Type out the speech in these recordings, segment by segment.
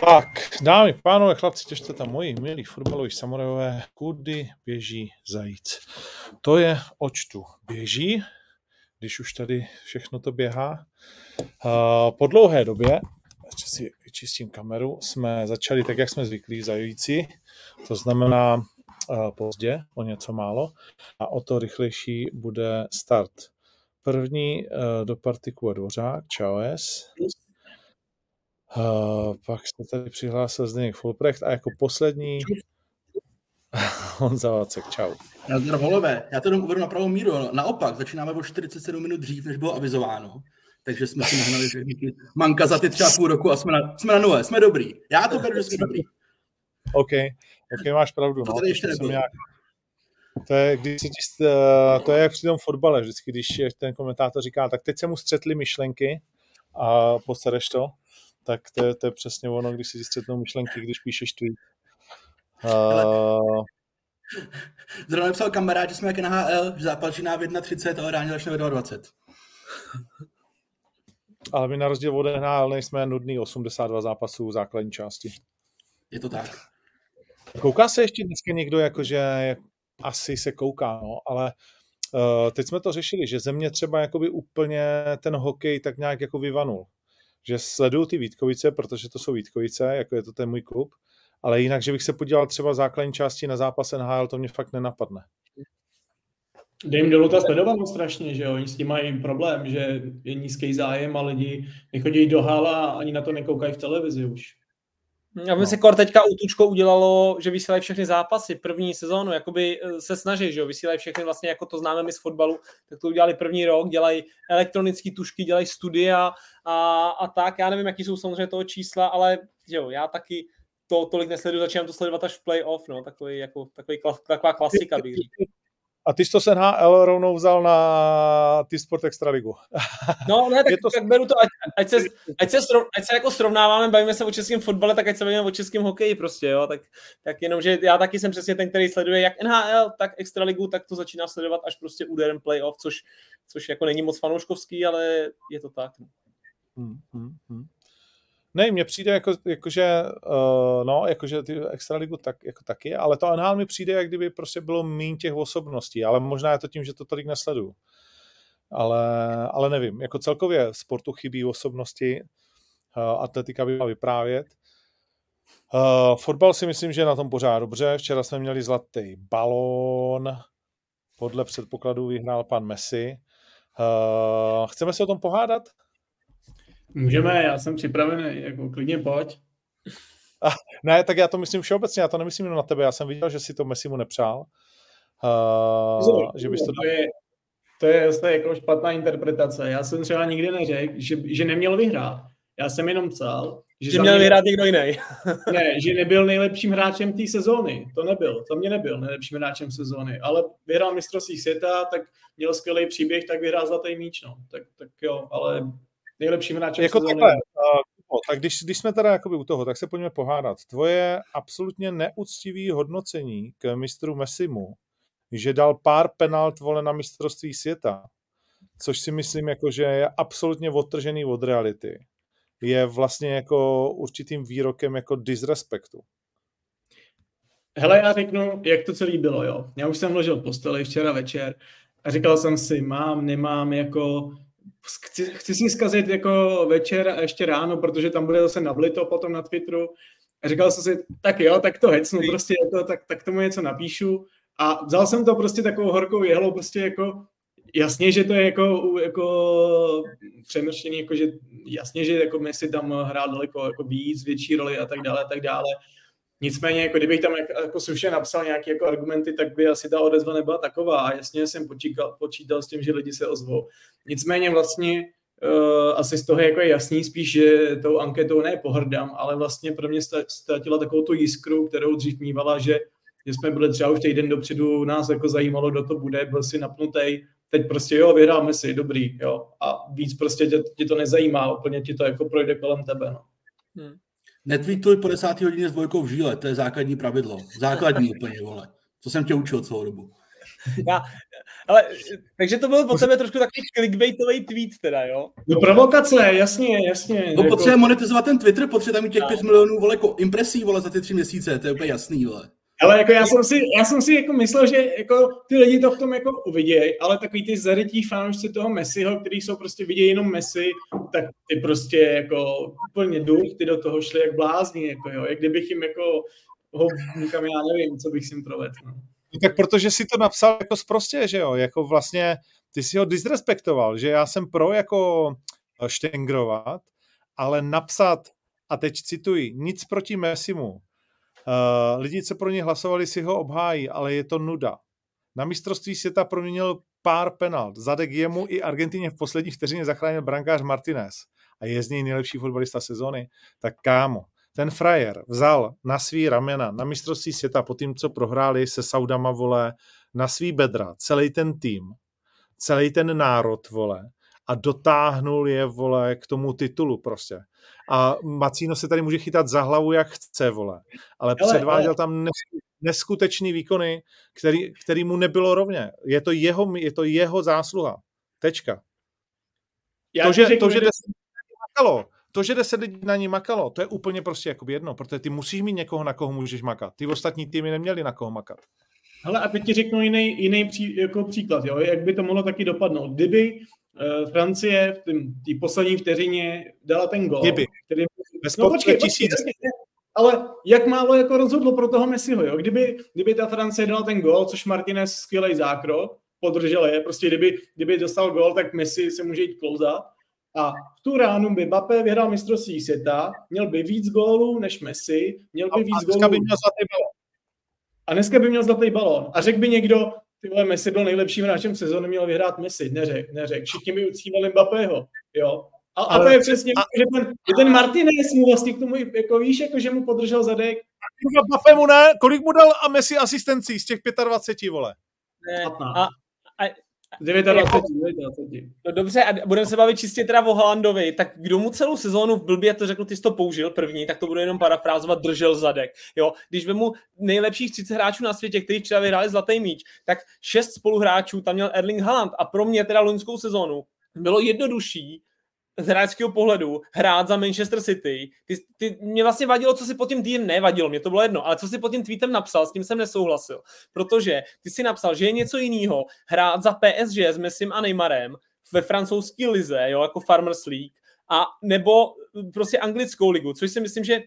Tak, dámy, pánové, chlapci, těžte tam moji milí fotbaloví samurajové, kudy běží zajíc. To je očtu běží, když už tady všechno to běhá. Po dlouhé době, ještě si vyčistím kameru, jsme začali tak, jak jsme zvyklí zajíci, to znamená pozdě, o něco málo, a o to rychlejší bude start. První do partiku Dvořák, čaues. Uh, pak se tady přihlásil Zdeněk Fulprecht a jako poslední Honza Vacek, čau. Nazdar volové, já to jenom uvedu na pravou míru. Naopak, začínáme o 47 minut dřív, než bylo avizováno. Takže jsme si nahnali všechny manka za ty třeba půl roku a jsme na, jsme na nule, jsme dobrý. Já to beru, že jsme dobrý. OK, OK, máš pravdu. To no. tady ještě nebylo. Nějak... To je, když si, eh, to je jak při tom fotbale, vždycky, když ten komentátor říká, tak teď se mu střetly myšlenky a posereš to tak to je, to je přesně ono, když si střetnou myšlenky, když píšeš tweet. Uh... Zrovna napsal kamarád, že jsme jak NHL, že zápas začíná v 1.30, ale ráně začne ve 2.20. Ale my na rozdíl od NHL nejsme nudný 82 zápasů v základní části. Je to tak. Kouká se ještě dneska někdo, jakože asi se kouká, no, ale uh, teď jsme to řešili, že země třeba jakoby úplně ten hokej tak nějak jako vyvanul že sleduju ty Vítkovice, protože to jsou Vítkovice, jako je to ten můj klub, ale jinak, že bych se podíval třeba základní části na zápas NHL, to mě fakt nenapadne. Jde jim dolů ta sledovanost strašně, že jo, oni s tím mají problém, že je nízký zájem a lidi nechodí do hala a ani na to nekoukají v televizi už. Já no. se kor teďka u Tučko udělalo, že vysílají všechny zápasy, první sezónu, jakoby eh, se snaží, že jo, vysílají všechny vlastně, jako to známe my z fotbalu, tak to udělali první rok, dělají elektronické tušky, dělají studia a, a tak, já nevím, jaký jsou samozřejmě toho čísla, ale že jo, já taky to tolik nesleduju, začínám to sledovat až v playoff, no, takový, jako, takový, taková klasika bych říkal. A ty jsi to s NHL rovnou vzal na ty Sport Extra ligu. No ne, tak, to... tak beru to, ať, ať, se, ať, se srov, ať se jako srovnáváme, bavíme se o českém fotbale, tak ať se bavíme o českém hokeji prostě, jo, tak, tak jenom, že já taky jsem přesně ten, který sleduje jak NHL, tak Extraligu, tak to začíná sledovat až prostě úderem playoff, což, což jako není moc fanouškovský, ale je to tak. No. Hmm, hmm, hmm. Ne, mně přijde jako, jakože, uh, no, jakože ty extraligu tak, jako taky, ale to NHL mi přijde, jak kdyby prostě bylo méně těch osobností, ale možná je to tím, že to tolik nesleduju. Ale, ale nevím, jako celkově sportu chybí osobnosti, uh, atletika by měla vyprávět. Uh, fotbal si myslím, že je na tom pořád dobře. Včera jsme měli zlatý balón, podle předpokladů vyhrál pan Messi. Uh, chceme se o tom pohádat? Můžeme, já jsem připravený, jako klidně pojď. A, ne, tak já to myslím všeobecně, já to nemyslím jenom na tebe, já jsem viděl, že si to Messi mu nepřál. Uh, že bys to... to je, to je to je jako špatná interpretace. Já jsem třeba nikdy neřekl, že, že neměl vyhrát. Já jsem jenom psal, že, že měl mě... vyhrát někdo jiný. ne, že nebyl nejlepším hráčem té sezóny. To nebyl. To mě nebyl nejlepším hráčem sezóny. Ale vyhrál mistrovství světa, tak měl skvělý příběh, tak vyhrál zlatý míč. No. Tak, tak jo, ale nejlepším hráčem jako sezóny. Takhle, uh, tak když, když jsme teda jakoby u toho, tak se pojďme pohádat. Tvoje absolutně neúctivý hodnocení k mistru Messimu, že dal pár penalt vole na mistrovství světa, což si myslím, jako, že je absolutně odtržený od reality, je vlastně jako určitým výrokem jako disrespektu. Hele, já řeknu, jak to celý bylo, jo. Já už jsem ležel v posteli včera večer a říkal jsem si, mám, nemám, jako chci, chci si zkazit jako večer a ještě ráno, protože tam bude zase navlito potom na Twitteru. A říkal jsem si, tak jo, tak to hecnu, prostě to, tak, tak tomu něco napíšu. A vzal jsem to prostě takovou horkou jehlou, prostě jako jasně, že to je jako, jako přemrštěný, jako že jasně, že jako Messi tam hrál daleko jako víc, větší roli a tak dále, a tak dále. Nicméně, jako kdybych tam jako, jako slušně napsal nějaké jako argumenty, tak by asi ta odezva nebyla taková. A jasně jsem počítal, počítal s tím, že lidi se ozvou. Nicméně vlastně uh, asi z toho jako je jasný spíš, že tou anketou ne pohrdám, ale vlastně pro mě ztratila takovou tu jiskru, kterou dřív mývala, že, že jsme byli třeba už týden dopředu, nás jako zajímalo, kdo to bude, byl si napnutý, teď prostě jo, vyhráme si, dobrý, jo. A víc prostě tě, tě to nezajímá, úplně ti to jako projde kolem tebe, no. Hmm. Netweetuj po desátý hodině s dvojkou v žíle, to je základní pravidlo. Základní úplně, vole. Co jsem tě učil celou dobu. Já, Ale, takže to byl po tebe trošku takový clickbaitový tweet teda, jo? No provokace, jasně, jasně. No jako... potřebuje monetizovat ten Twitter, potřebuje tam těch 5 milionů vole, impresí vole, za ty tři měsíce, to je úplně jasný, vole. Ale jako já jsem si, já jsem si jako myslel, že jako ty lidi to v tom jako uvidějí, ale takový ty zarytí fanoušci toho Messiho, kteří jsou prostě vidějí jenom Messi, tak ty prostě jako úplně důl, ty do toho šli jak blázni, jako jo, jak kdybych jim jako ho nikam, já nevím, co bych si jim provedl. No. no. Tak protože si to napsal jako zprostě, že jo, jako vlastně ty si ho disrespektoval, že já jsem pro jako štengrovat, ale napsat, a teď cituji, nic proti Messimu, Uh, lidi, co pro ně hlasovali, si ho obhájí, ale je to nuda. Na mistrovství světa proměnil pár penalt. Zadek jemu i Argentině v poslední vteřině zachránil brankář Martinez a je z něj nejlepší fotbalista sezóny. Tak kámo, ten frajer vzal na svý ramena na mistrovství světa po tím, co prohráli se Saudama, vole, na svý bedra celý ten tým, celý ten národ, vole, a dotáhnul je, vole, k tomu titulu prostě. A Macíno se tady může chytat za hlavu, jak chce, vole. Ale ale předváděl ale... tam neskutečný výkony, který, který mu nebylo rovně. Je to jeho, je to jeho zásluha. Tečka. Já to, že, řeknu, to, že deset lidí makalo, to, že deset lidí na ní makalo, to je úplně prostě jakoby jedno, protože ty musíš mít někoho, na koho můžeš makat. Ty ostatní týmy neměli na koho makat. Hele, a teď ti řeknu jiný, jiný pří, jako příklad, jo? jak by to mohlo taky dopadnout. Kdyby Francie v té poslední vteřině dala ten gol, Kdyby. který... no, počkej, tisíc. Počkej, ale jak málo jako rozhodlo pro toho Messiho, jo? Kdyby, kdyby ta Francie dala ten gol, což Martinez skvělý zákrok, podržel je, prostě kdyby, kdyby dostal gol, tak Messi se může jít klouzat. A v tu ránu by Bape vyhrál mistrovství světa, měl by víc gólů než Messi, měl by víc gólů. by měl zlatý balón. A dneska by měl zlatý balón. A řekl by někdo, ty vole, Messi byl nejlepším hráčem sezóny, měl vyhrát Messi. Neřek, neřek. Všichni by uctívali Mbappého, jo. A, a to je přesně, a, že ten, ten Martinez mu vlastně k tomu, jako víš, jako že mu podržel zadek. Mbappé mu ne, kolik mu dal a Messi asistencí z těch 25, vole? Ne, a, a, 29, 29. No dobře, a budeme se bavit čistě teda o Holandovi, tak kdo mu celou sezónu v blbě to řekl, ty jsi to použil první, tak to bude jenom parafrázovat, držel zadek. Jo, když vemu nejlepších 30 hráčů na světě, kteří včera vyhráli zlatý míč, tak šest spoluhráčů tam měl Erling Haaland a pro mě teda loňskou sezónu bylo jednodušší z hráčského pohledu hrát za Manchester City. Ty, ty, mě vlastně vadilo, co si pod tím týdnem nevadilo, mě to bylo jedno, ale co si pod tím tweetem napsal, s tím jsem nesouhlasil. Protože ty si napsal, že je něco jiného hrát za PSG s Messim a Neymarem ve francouzské lize, jo, jako Farmers League, a nebo prostě anglickou ligu, což si myslím, že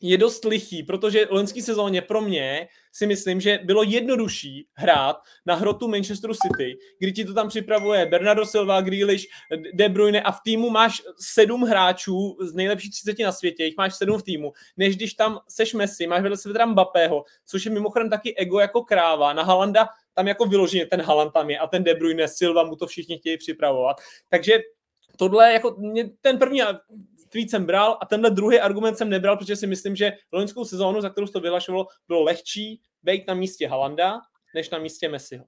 je dost lichý, protože loňský sezóně pro mě si myslím, že bylo jednodušší hrát na hrotu Manchesteru City, kdy ti to tam připravuje Bernardo Silva, Grealish, De Bruyne a v týmu máš sedm hráčů z nejlepších 30 na světě, jich máš sedm v týmu, než když tam seš Messi, máš vedle sebe tam Mbappého, což je mimochodem taky ego jako kráva, na Halanda tam jako vyloženě ten Haland tam je a ten De Bruyne, Silva mu to všichni chtějí připravovat. Takže tohle jako mě, ten první tweet jsem bral a tenhle druhý argument jsem nebral, protože si myslím, že loňskou sezónu, za kterou se to vyhlašovalo, bylo lehčí být na místě Halanda, než na místě Messiho.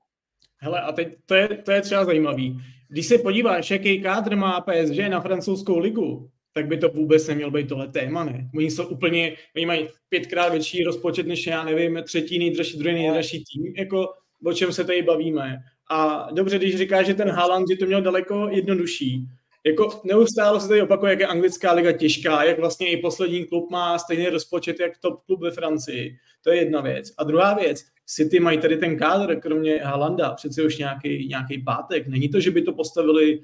Hele, a teď to je, to je třeba zajímavý. Když se podíváš, jaký kádr má PSG na francouzskou ligu, tak by to vůbec neměl být tohle téma, ne? Oni jsou úplně, oni mají pětkrát větší rozpočet než já nevím, třetí nejdražší, druhý nejdražší tým, jako o čem se tady bavíme. A dobře, když říká, že ten Haaland, že to měl daleko jednodušší, jako neustále se tady opakuje, jak je anglická liga těžká, jak vlastně i poslední klub má stejný rozpočet jak top klub ve Francii. To je jedna věc. A druhá věc, City mají tady ten kádr, kromě Halanda, přece už nějaký, nějaký pátek. Není to, že by to postavili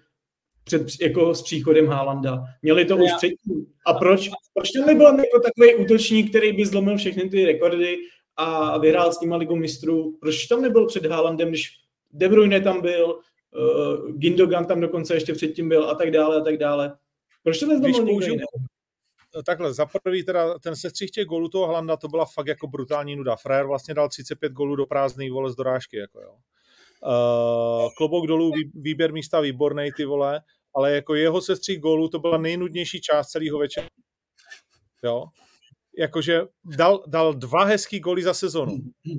před, jako s příchodem Haalanda. Měli to už předtím. A proč? Proč tam nebyl jako takový útočník, který by zlomil všechny ty rekordy a vyhrál s nimi ligu mistrů? Proč tam nebyl před Haalandem, když De Bruyne tam byl, uh, Gindogan tam dokonce ještě předtím byl a tak dále a tak dále. Proč to nezdomil někdo jiný? Takhle, za prvý teda ten sestřih těch gólů toho Hlanda, to byla fakt jako brutální nuda. Frér vlastně dal 35 gólů do prázdný vole z dorážky, jako jo. Uh, klobouk dolů, výběr místa výborný, ty vole, ale jako jeho sestřih gólů to byla nejnudnější část celého večera. Jo, jakože dal, dal dva hezký góly za sezonu.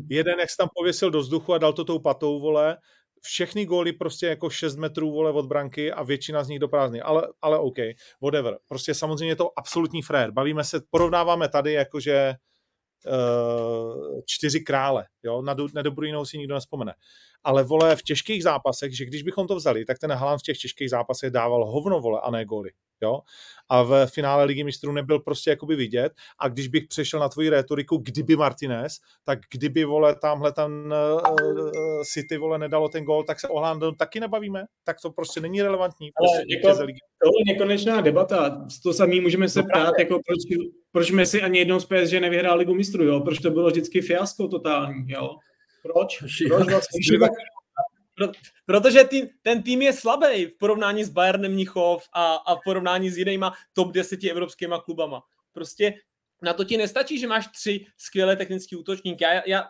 Jeden, jak se tam pověsil do vzduchu a dal to tou patou, vole, všechny góly prostě jako 6 metrů vole od branky a většina z nich do prázdny. Ale, ale OK, whatever. Prostě samozřejmě je to absolutní frér. Bavíme se, porovnáváme tady jakože uh, čtyři krále, jo, na, na dobrou jinou si nikdo nespomene. Ale vole, v těžkých zápasech, že když bychom to vzali, tak ten Haaland v těch těžkých zápasech dával hovno, vole, a ne góly jo. A v finále ligy mistrů nebyl prostě jakoby vidět a když bych přešel na tvoji retoriku, kdyby Martinez, tak kdyby, vole, tamhle ten uh, City, vole, nedalo ten gol, tak se o Haalandu taky nebavíme, tak to prostě není relevantní. Ale jako, to je nekonečná debata, to samý můžeme se ptát, jako proč, proč Messi ani jednou z PSG nevyhrál ligu mistrů, jo, proč to bylo vždycky fiasko totální, jo. Proč? Proč vlastně? protože tým, ten tým je slabý v porovnání s Bayernem Mnichov a, a v porovnání s jinýma top 10 evropskýma klubama. Prostě na to ti nestačí, že máš tři skvělé technické útočníky. Já, já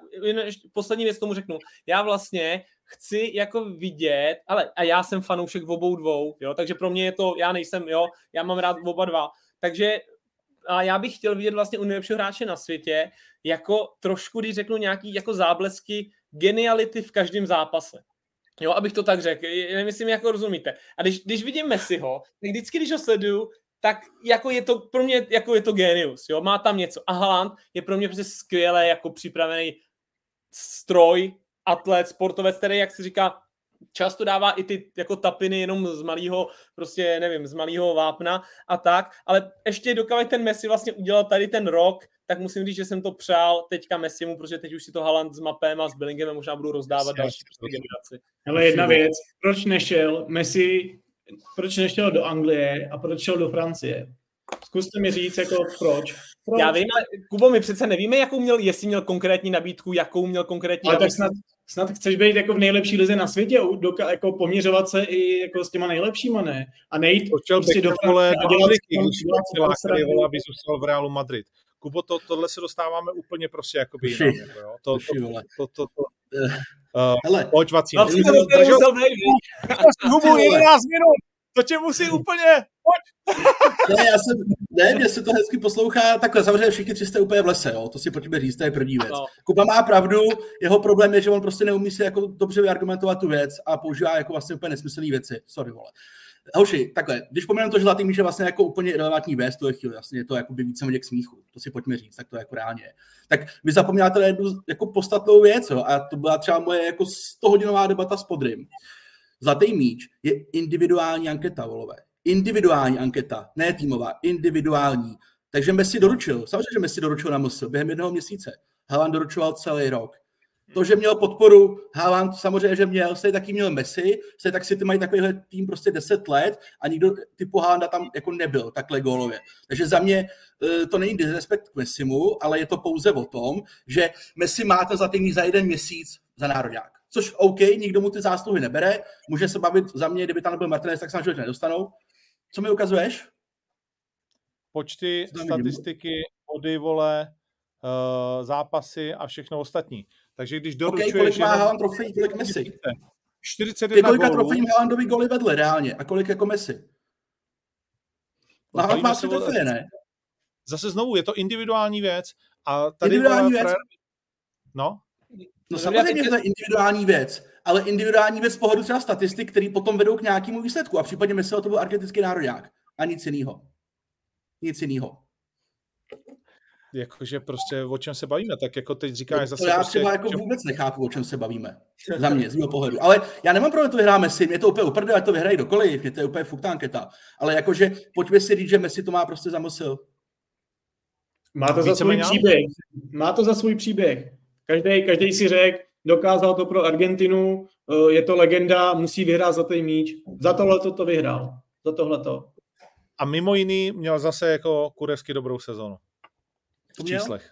poslední věc tomu řeknu. Já vlastně chci jako vidět, ale a já jsem fanoušek v obou dvou, jo, takže pro mě je to, já nejsem, jo, já mám rád oba dva, takže a já bych chtěl vidět vlastně u nejlepšího hráče na světě, jako trošku, když řeknu nějaký jako záblesky geniality v každém zápase. Jo, abych to tak řekl. Nemyslím, jako rozumíte. A když, když vidím Messiho, tak vždycky, když ho sleduju, tak jako je to pro mě jako je to genius, jo, má tam něco. A Haaland je pro mě prostě skvěle jako připravený stroj, atlet, sportovec, který, jak se říká, často dává i ty jako tapiny jenom z malého, prostě nevím, z malého vápna a tak, ale ještě dokud ten Messi vlastně udělal tady ten rok, tak musím říct, že jsem to přál teďka Messimu, protože teď už si to Haaland s Mapem a s Billingem možná budou rozdávat další prostě generaci. Ale jedna věc, proč nešel Messi, proč nešel do Anglie a proč šel do Francie? Zkuste mi říct, jako proč. proč? Já vím, ale Kubo, my přece nevíme, jakou měl, jestli měl konkrétní nabídku, jakou měl konkrétní ale nabídku. tak snad, snad chceš být jako v nejlepší lize na světě, doka, jako poměřovat se i jako s těma nejlepšíma, ne? A nejít prostě do Francie a dělat, aby zůstal v Realu Madrid. Kubo, to, tohle se dostáváme úplně prostě jakoby jinam. Jako, jo? To, to, to, to, to, Uh, Hele, pojď vacín. Hubu, 11 minut. To tě musí úplně. Ne, já jsem, ne, mě se to hezky poslouchá, takhle samozřejmě všichni tři jste úplně v lese, jo, to si pojďme říct, to je první věc. No. Kuba má pravdu, jeho problém je, že on prostě neumí si jako dobře vyargumentovat tu věc a používá jako vlastně úplně nesmyslné věci, sorry vole. Hoši, takhle, když pomenu to, že Zlatý míč je vlastně jako úplně relevantní věc, to je chvíli, vlastně je to jako by více k smíchu, to si pojďme říct, tak to je jako reálně. Tak vy zapomínáte jednu jako podstatnou věc, jo, a to byla třeba moje jako 100 hodinová debata s Podrym. Zlatý míč je individuální anketa, volové. Individuální anketa, ne týmová, individuální. Takže Messi doručil, samozřejmě, že Messi doručil na MS během jednoho měsíce. Haaland doručoval celý rok. To, že měl podporu Haaland, samozřejmě, že měl, se taky měl Messi, se tak si ty mají takovýhle tým prostě 10 let a nikdo typu Haalanda tam jako nebyl takhle gólově. Takže za mě eh, to není disrespekt k Messimu, ale je to pouze o tom, že Messi má to za týmí za jeden měsíc za národák. Což OK, nikdo mu ty zásluhy nebere, může se bavit za mě, kdyby tam nebyl Martinez, tak se na nedostanou. Co mi ukazuješ? Počty, statistiky, body, vole, uh, zápasy a všechno ostatní. Takže když doručuješ... Okay, kolik má Haaland trofejí, kolik Messi? 41 Ty kolika trofejí Haalandovi goly vedle reálně a kolik jako Messi? No, Haaland má tři trofeje, ne? Zase znovu, je to individuální věc. A tady individuální věc? No? No samozřejmě, že to je individuální věc, ale individuální věc z pohledu třeba statistik, který potom vedou k nějakému výsledku. A případně myslel, to byl argentický národák. A nic jiného. Nic jiného jakože prostě o čem se bavíme, tak jako teď říkáš to, zase... To já prostě, třeba jako vůbec nechápu, o čem se bavíme. Za mě, z mého pohledu. Ale já nemám problém, to vyhrá Messi, mě to úplně uprdele, ať to vyhrají dokoliv, mě to je úplně fuktánketa. Ale jakože pojďme si říct, že Messi to má prostě za mosil. Má to za svůj příběh. Má to za svůj příběh. Každý, každý si řekl, dokázal to pro Argentinu, eh, je to legenda, musí vyhrát za ten míč. Za tohle to vyhrál. Za tohleto. A mimo jiný měl zase jako Kurevsky dobrou sezonu to měl? číslech.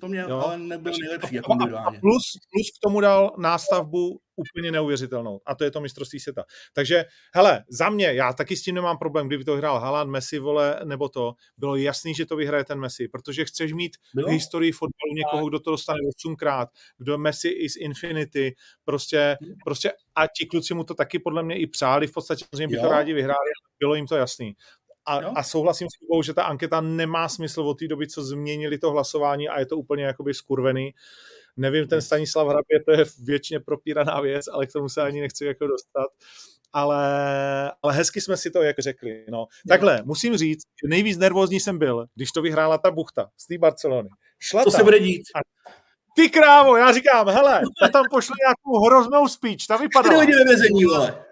To měl, jo. ale nebyl nejlepší jako a plus, plus k tomu dal nástavbu úplně neuvěřitelnou. A to je to mistrovství světa. Takže, hele, za mě, já taky s tím nemám problém, kdyby to hrál Haaland, Messi, vole, nebo to. Bylo jasný, že to vyhraje ten Messi, protože chceš mít Bylo? v historii fotbalu někoho, kdo to dostane osmkrát, kdo Messi is infinity, prostě, prostě a ti kluci mu to taky podle mě i přáli, v podstatě, že by to rádi vyhráli, bylo jim to jasný. A, a souhlasím s tebou, že ta anketa nemá smysl od té doby, co změnili to hlasování a je to úplně jakoby skurvený. Nevím, ten Stanislav Hrabě, to je většině propíraná věc, ale k tomu se ani nechci jako dostat. ale, ale hezky jsme si to jak řekli. No. Takhle, musím říct, že nejvíc nervózní jsem byl, když to vyhrála ta buchta z té Barcelony. Šla to tam. se bude dít. A ty krávo, já říkám, hele, ta tam pošle nějakou hroznou speech, ta vypadala. Ty ve vezení, vole.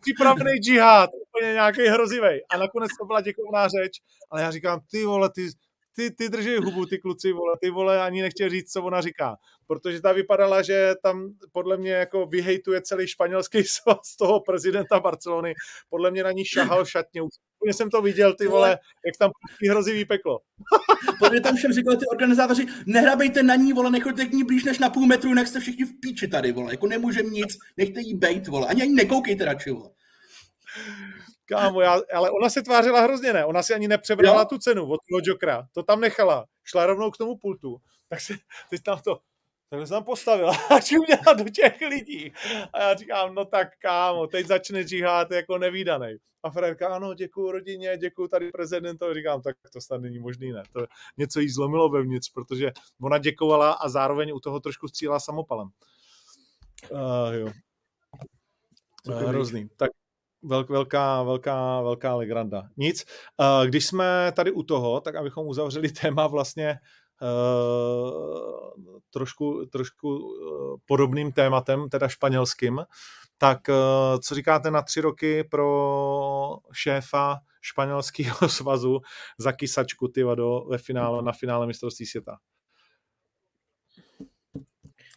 Připravený džihad, úplně nějaký hrozivý. A nakonec to byla děkovná řeč, ale já říkám, ty vole, ty, ty, ty drží hubu, ty kluci, vole, ty vole, ani nechtěl říct, co ona říká. Protože ta vypadala, že tam podle mě jako vyhejtuje celý španělský svaz toho prezidenta Barcelony. Podle mě na ní šahal šatně. Úplně jsem to viděl, ty vole, jak tam hrozivý peklo. Podle tam všem říkali ty organizátoři, nehrabejte na ní, vole, nechoďte k ní blíž než na půl metru, jinak jste všichni v píči tady, vole, jako nemůžem nic, nechte jí bejt, vole, ani ani nekoukejte radši, vole. Kámo, já, ale ona se tvářila hrozně, ne? Ona si ani nepřebrala jo? tu cenu od toho Jokera. To tam nechala. Šla rovnou k tomu pultu. Tak se teď tam to, tak se tam postavila a čuměla do těch lidí. A já říkám, no tak kámo, teď začne džihát jako nevýdaný. A Frérka, ano, děkuji rodině, děkuji tady prezidentovi. Říkám, tak to snad není možný, ne? To něco jí zlomilo vevnitř, protože ona děkovala a zároveň u toho trošku střílela samopalem. Uh, jo. Uh, hrozný. Tak velk, velká, velká, velká legranda. Nic, uh, když jsme tady u toho, tak abychom uzavřeli téma vlastně uh, trošku, trošku uh, podobným tématem, teda španělským, tak uh, co říkáte na tři roky pro šéfa španělského svazu za kysačku ty vado ve finále, na finále mistrovství světa?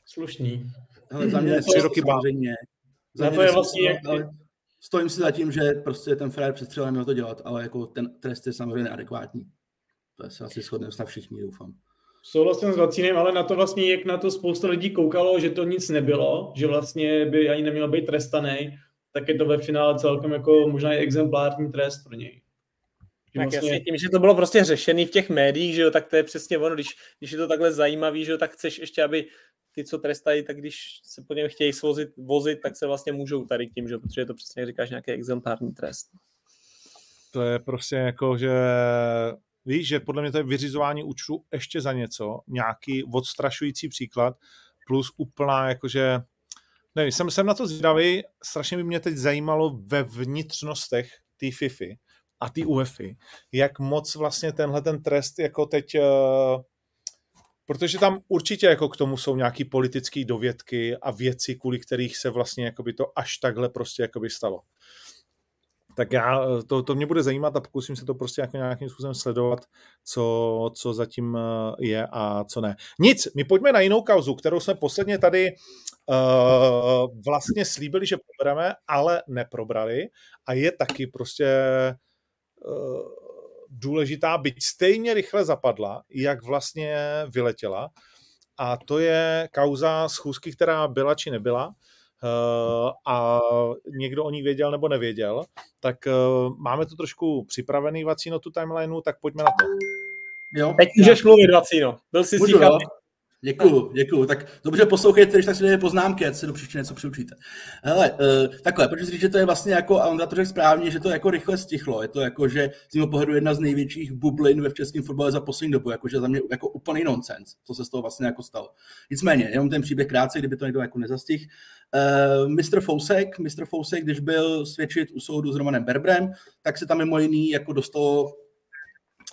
Slušný. Ale za mě tři roky samozřejmě. Za to je vlastně, jak, stojím si za tím, že prostě ten frajer přestřelem měl to dělat, ale jako ten trest je samozřejmě neadekvátní. To se asi shodneme snad všichni, doufám. Souhlasím s Vacínem, ale na to vlastně, jak na to spousta lidí koukalo, že to nic nebylo, že vlastně by ani neměl být trestaný, tak je to ve finále celkem jako možná i exemplární trest pro něj. Tak vlastně... jasně, tím, že to bylo prostě řešený v těch médiích, že jo, tak to je přesně ono, když, když je to takhle zajímavý, že jo, tak chceš ještě, aby ty, co trestají, tak když se po něm chtějí svozit, vozit, tak se vlastně můžou tady tím, že, protože je to přesně, jak říkáš, nějaký exemplární trest. To je prostě jako, že víš, že podle mě to je vyřizování účtu ještě za něco, nějaký odstrašující příklad, plus úplná jakože, nevím, jsem, jsem na to zvědavý, strašně by mě teď zajímalo ve vnitřnostech té FIFI a té UEFI, jak moc vlastně tenhle ten trest jako teď uh, Protože tam určitě jako k tomu jsou nějaký politické dovědky a věci, kvůli kterých se vlastně jakoby to až takhle prostě jakoby stalo. Tak já, to, to mě bude zajímat a pokusím se to prostě jako nějakým způsobem sledovat, co, co zatím eh, je a co ne. Nic, my pojďme na jinou kauzu, kterou jsme posledně tady uh, vlastně slíbili, že probereme, ale neprobrali a je taky prostě uh, důležitá, byť stejně rychle zapadla, jak vlastně vyletěla. A to je kauza schůzky, která byla či nebyla. Uh, a někdo o ní věděl nebo nevěděl, tak uh, máme to trošku připravený Vacíno tu timelineu, tak pojďme na to. Jo, Teď můžeš mluvit, Vacíno. Byl jsi Můžu, Děkuju, děkuju. Tak dobře poslouchejte, když tak si poznámky, ať se do příště něco přiučíte. Hele, uh, takhle, protože říct, že to je vlastně jako, a on to řekl správně, že to jako rychle stichlo. Je to jako, že z mého pohledu jedna z největších bublin ve českém fotbale za poslední dobu, jakože za mě jako úplný nonsens, co se z toho vlastně jako stalo. Nicméně, jenom ten příběh krátce, kdyby to někdo jako nezastih. Uh, Mr. Fousek, Mr. Fousek, když byl svědčit u soudu s Romanem Berbrem, tak se tam mimo jiný jako dostalo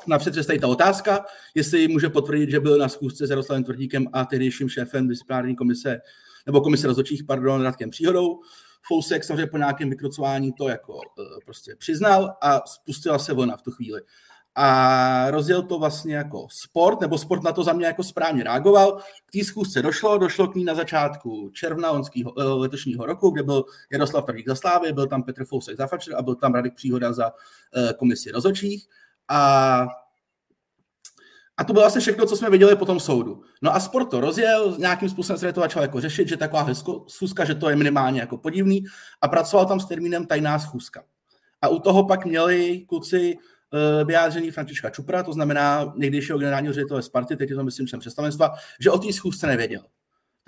napřed tady ta otázka, jestli může potvrdit, že byl na schůzce s Jaroslavem Tvrdíkem a tehdejším šéfem disciplinární komise, nebo komise rozhodčích, pardon, Radkem Příhodou. Fousek samozřejmě po nějakém vykrocování to jako uh, prostě přiznal a spustila se vlna v tu chvíli. A rozjel to vlastně jako sport, nebo sport na to za mě jako správně reagoval. K té schůzce došlo, došlo k ní na začátku června lonského, uh, letošního roku, kde byl Jaroslav Tvrdík za Slávy, byl tam Petr Fousek za Fatscher a byl tam Radek Příhoda za uh, komisi rozhodčích. A, a to bylo asi všechno, co jsme viděli po tom soudu. No a sport to rozjel, nějakým způsobem se to začal jako řešit, že taková schůzka, že to je minimálně jako podivný a pracoval tam s termínem tajná schůzka. A u toho pak měli kluci uh, vyjádření Františka Čupra, to znamená někdejšího generálního ředitele Sparty, teď je to myslím člen představenstva, že o té schůzce nevěděl.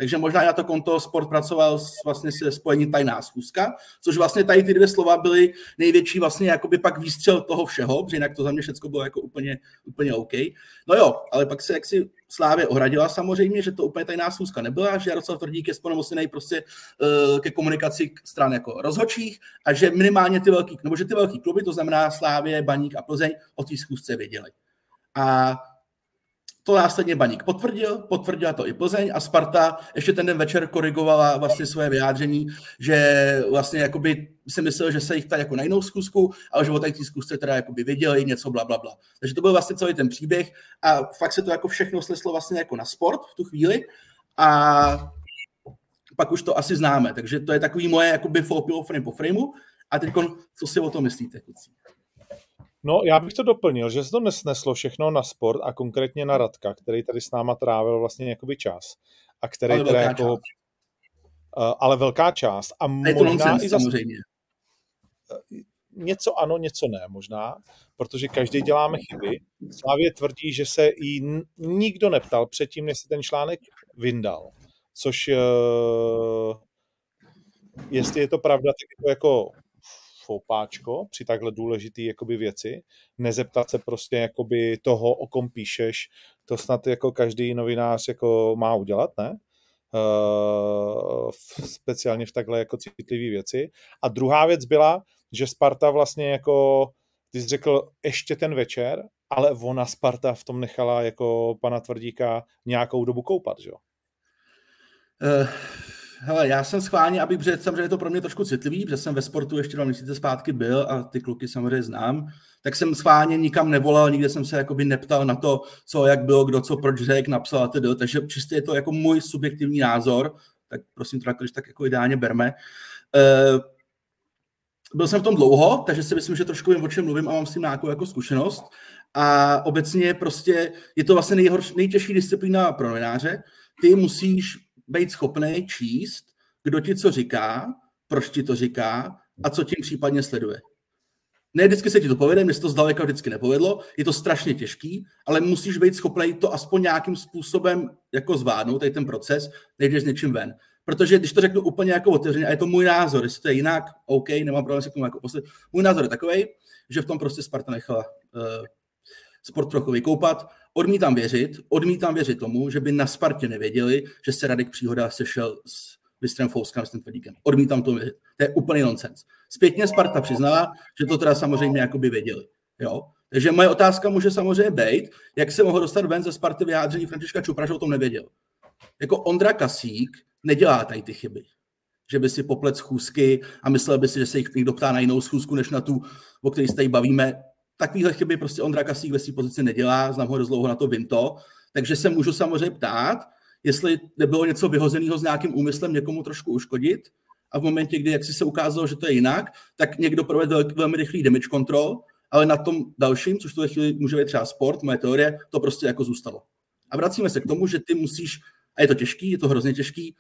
Takže možná na to konto sport pracoval s, vlastně se spojení tajná schůzka, což vlastně tady ty dvě slova byly největší vlastně jakoby pak výstřel toho všeho, protože jinak to za mě všechno bylo jako úplně, úplně OK. No jo, ale pak se jaksi Slávě ohradila samozřejmě, že to úplně tajná schůzka nebyla, že Jaroslav Tvrdík je splnomocněný prostě uh, ke komunikaci stran jako rozhodčích a že minimálně ty velký, nebo že ty velký kluby, to znamená Slávě, Baník a Plzeň, o té schůzce věděli. A to následně Baník potvrdil, potvrdila to i Plzeň a Sparta ještě ten den večer korigovala vlastně svoje vyjádření, že vlastně jakoby si myslel, že se jich ptá jako na jinou zkusku, ale že o té zkusce teda jakoby věděli něco bla, bla, bla. Takže to byl vlastně celý ten příběh a fakt se to jako všechno sleslo vlastně jako na sport v tu chvíli a pak už to asi známe. Takže to je takový moje jakoby frame po frameu. A teď, co si o tom myslíte, kluci? No, já bych to doplnil, že se to nesneslo všechno na sport a konkrétně na Radka, který tady s náma trávil vlastně jakoby čas. A který ale teda jako... Část. Uh, ale velká část. A, a je to možná i za... samozřejmě. Něco ano, něco ne možná, protože každý děláme chyby. Slávě tvrdí, že se jí nikdo neptal předtím, než se ten článek vyndal. Což uh, jestli je to pravda, tak je to jako foupáčko při takhle důležitý jakoby věci, nezeptat se prostě jakoby toho, o kom píšeš, to snad jako každý novinář jako má udělat, ne? Uh, speciálně v takhle jako citlivé věci. A druhá věc byla, že Sparta vlastně jako, ty jsi řekl ještě ten večer, ale ona Sparta v tom nechala jako pana Tvrdíka nějakou dobu koupat, že jo? Uh, Hele, já jsem schválně, abych protože samozřejmě je to pro mě trošku citlivý, protože jsem ve sportu ještě dva měsíce zpátky byl a ty kluky samozřejmě znám, tak jsem schválně nikam nevolal, nikde jsem se jakoby neptal na to, co, jak bylo, kdo co, proč řekl, napsal a tedy, takže čistě je to jako můj subjektivní názor, tak prosím to když tak jako ideálně berme. Uh, byl jsem v tom dlouho, takže si myslím, že trošku vím, o čem mluvím a mám s tím nějakou jako zkušenost. A obecně prostě je to vlastně nejhorší, nejtěžší disciplína pro novináře. Ty musíš být schopný číst, kdo ti co říká, proč ti to říká a co tím případně sleduje. Ne vždycky se ti to povede, mně se to zdaleka vždycky nepovedlo, je to strašně těžký, ale musíš být schopný to aspoň nějakým způsobem jako zvládnout, tady ten proces, než s něčím ven. Protože když to řeknu úplně jako otevřeně, a je to můj názor, jestli to je jinak, OK, nemám problém se k tomu jako posled. Můj názor je takový, že v tom prostě Sparta nechala uh, sport trochu vykoupat. Odmítám věřit, odmítám věřit tomu, že by na Spartě nevěděli, že se Radek Příhoda sešel s Mistrem Fouskem, s tím tvrdíkem. Odmítám to věřit. To je úplný nonsens. Zpětně Sparta přiznala, že to teda samozřejmě jakoby věděli. Jo? Takže moje otázka může samozřejmě být, jak se mohl dostat ven ze Sparty vyjádření Františka Čupra, že o tom nevěděl. Jako Ondra Kasík nedělá tady ty chyby. Že by si poplet schůzky a myslel by si, že se jich někdo ptá na jinou schůzku, než na tu, o které se tady bavíme takovýhle chyby prostě Ondra Kasík ve své pozici nedělá, znám ho dlouho na to, vím to, takže se můžu samozřejmě ptát, jestli nebylo něco vyhozeného s nějakým úmyslem někomu trošku uškodit a v momentě, kdy jak si se ukázalo, že to je jinak, tak někdo provedl velmi rychlý damage control, ale na tom dalším, což to chvíli může být třeba sport, moje teorie, to prostě jako zůstalo. A vracíme se k tomu, že ty musíš, a je to těžký, je to hrozně těžký,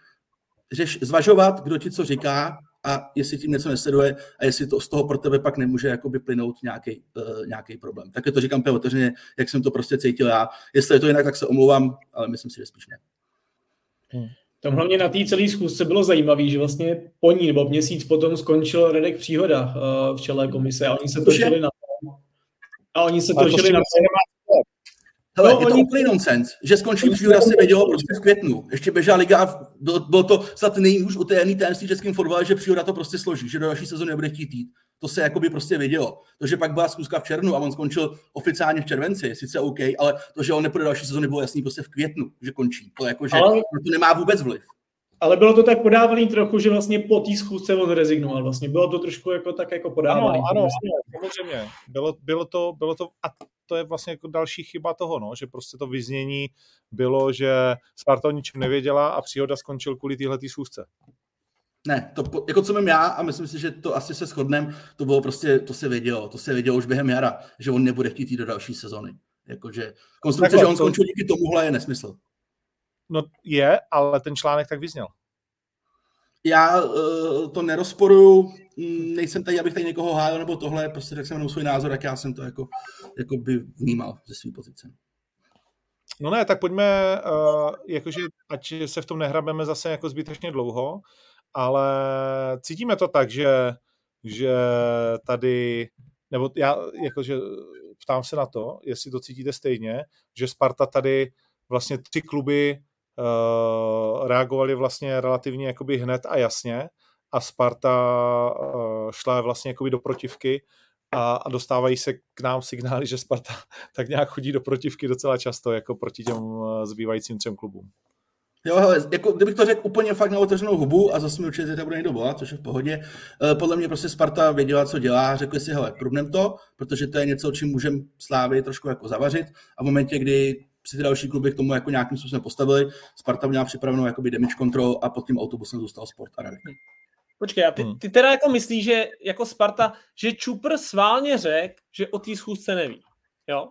řeš, zvažovat, kdo ti co říká a jestli tím něco nesleduje a jestli to z toho pro tebe pak nemůže jakoby plynout nějaký, uh, nějaký problém. Tak to říkám otevřeně, jak jsem to prostě cítil já. Jestli je to jinak, tak se omlouvám, ale myslím si, že spíš ne. Hmm. Tam hlavně na té celé schůzce bylo zajímavé, že vlastně po ní nebo měsíc potom skončil Redek Příhoda uh, v čele komise a oni se točili na to. A oni se točili na to. Hele, no, je to oni... úplný nonsens, že skončí příhoda se vědělo prostě v květnu. Ještě běžela liga, bylo to snad nejúž utajený tajemství českým fotbale, že příhoda to prostě složí, že do další sezóny nebude chtít jít. To se jakoby prostě vědělo. To, že pak byla zkuska v červnu a on skončil oficiálně v červenci, sice OK, ale to, že on nepůjde další sezóny, bylo jasný prostě v květnu, že končí. To jako, že ale... to nemá vůbec vliv. Ale bylo to tak podávaný trochu, že vlastně po té schůzce on rezignoval. Vlastně bylo to trošku jako tak jako podávaný. Ano, ano, ano samozřejmě. Bylo, bylo, to, bylo to, a to je vlastně jako další chyba toho, no, že prostě to vyznění bylo, že Sparta o ničem nevěděla a příhoda skončil kvůli téhle schůzce. Ne, to, jako co mám já, a myslím si, že to asi se shodneme, to bylo prostě, to se vědělo, to se vědělo už během jara, že on nebude chtít jít do další sezony. Jakože konstrukce, že on skončil díky tomuhle je nesmysl. No je, ale ten článek tak vyzněl. Já uh, to nerozporuju, mm, nejsem tady, abych tady někoho hájil nebo tohle, prostě tak jsem jenom svůj názor, jak já jsem to jako, jako by vnímal ze své pozice. No ne, tak pojďme, uh, jakože ať se v tom nehrabeme zase jako zbytečně dlouho, ale cítíme to tak, že, že tady, nebo já jakože ptám se na to, jestli to cítíte stejně, že Sparta tady vlastně tři kluby reagovali vlastně relativně jakoby hned a jasně a Sparta uh, šla vlastně jakoby do protivky a, a dostávají se k nám signály, že Sparta tak nějak chodí do protivky docela často jako proti těm zbývajícím třem klubům. Jo, hele, jako, kdybych to řekl úplně fakt na otevřenou hubu a zase mi určitě to bude někdo volat, což je v pohodě. Podle mě prostě Sparta věděla, co dělá, řekli si, hele, průbnem to, protože to je něco, čím můžeme Slávy trošku jako zavařit a v momentě, kdy si ty další kluby k tomu jako nějakým způsobem postavili, Sparta měla připravenou jakoby damage control a pod tím autobusem zůstal sport a Radek. Počkej, a ty, hmm. ty teda jako myslíš, že jako Sparta, že Čupr sválně řekl, že o té schůzce neví, jo?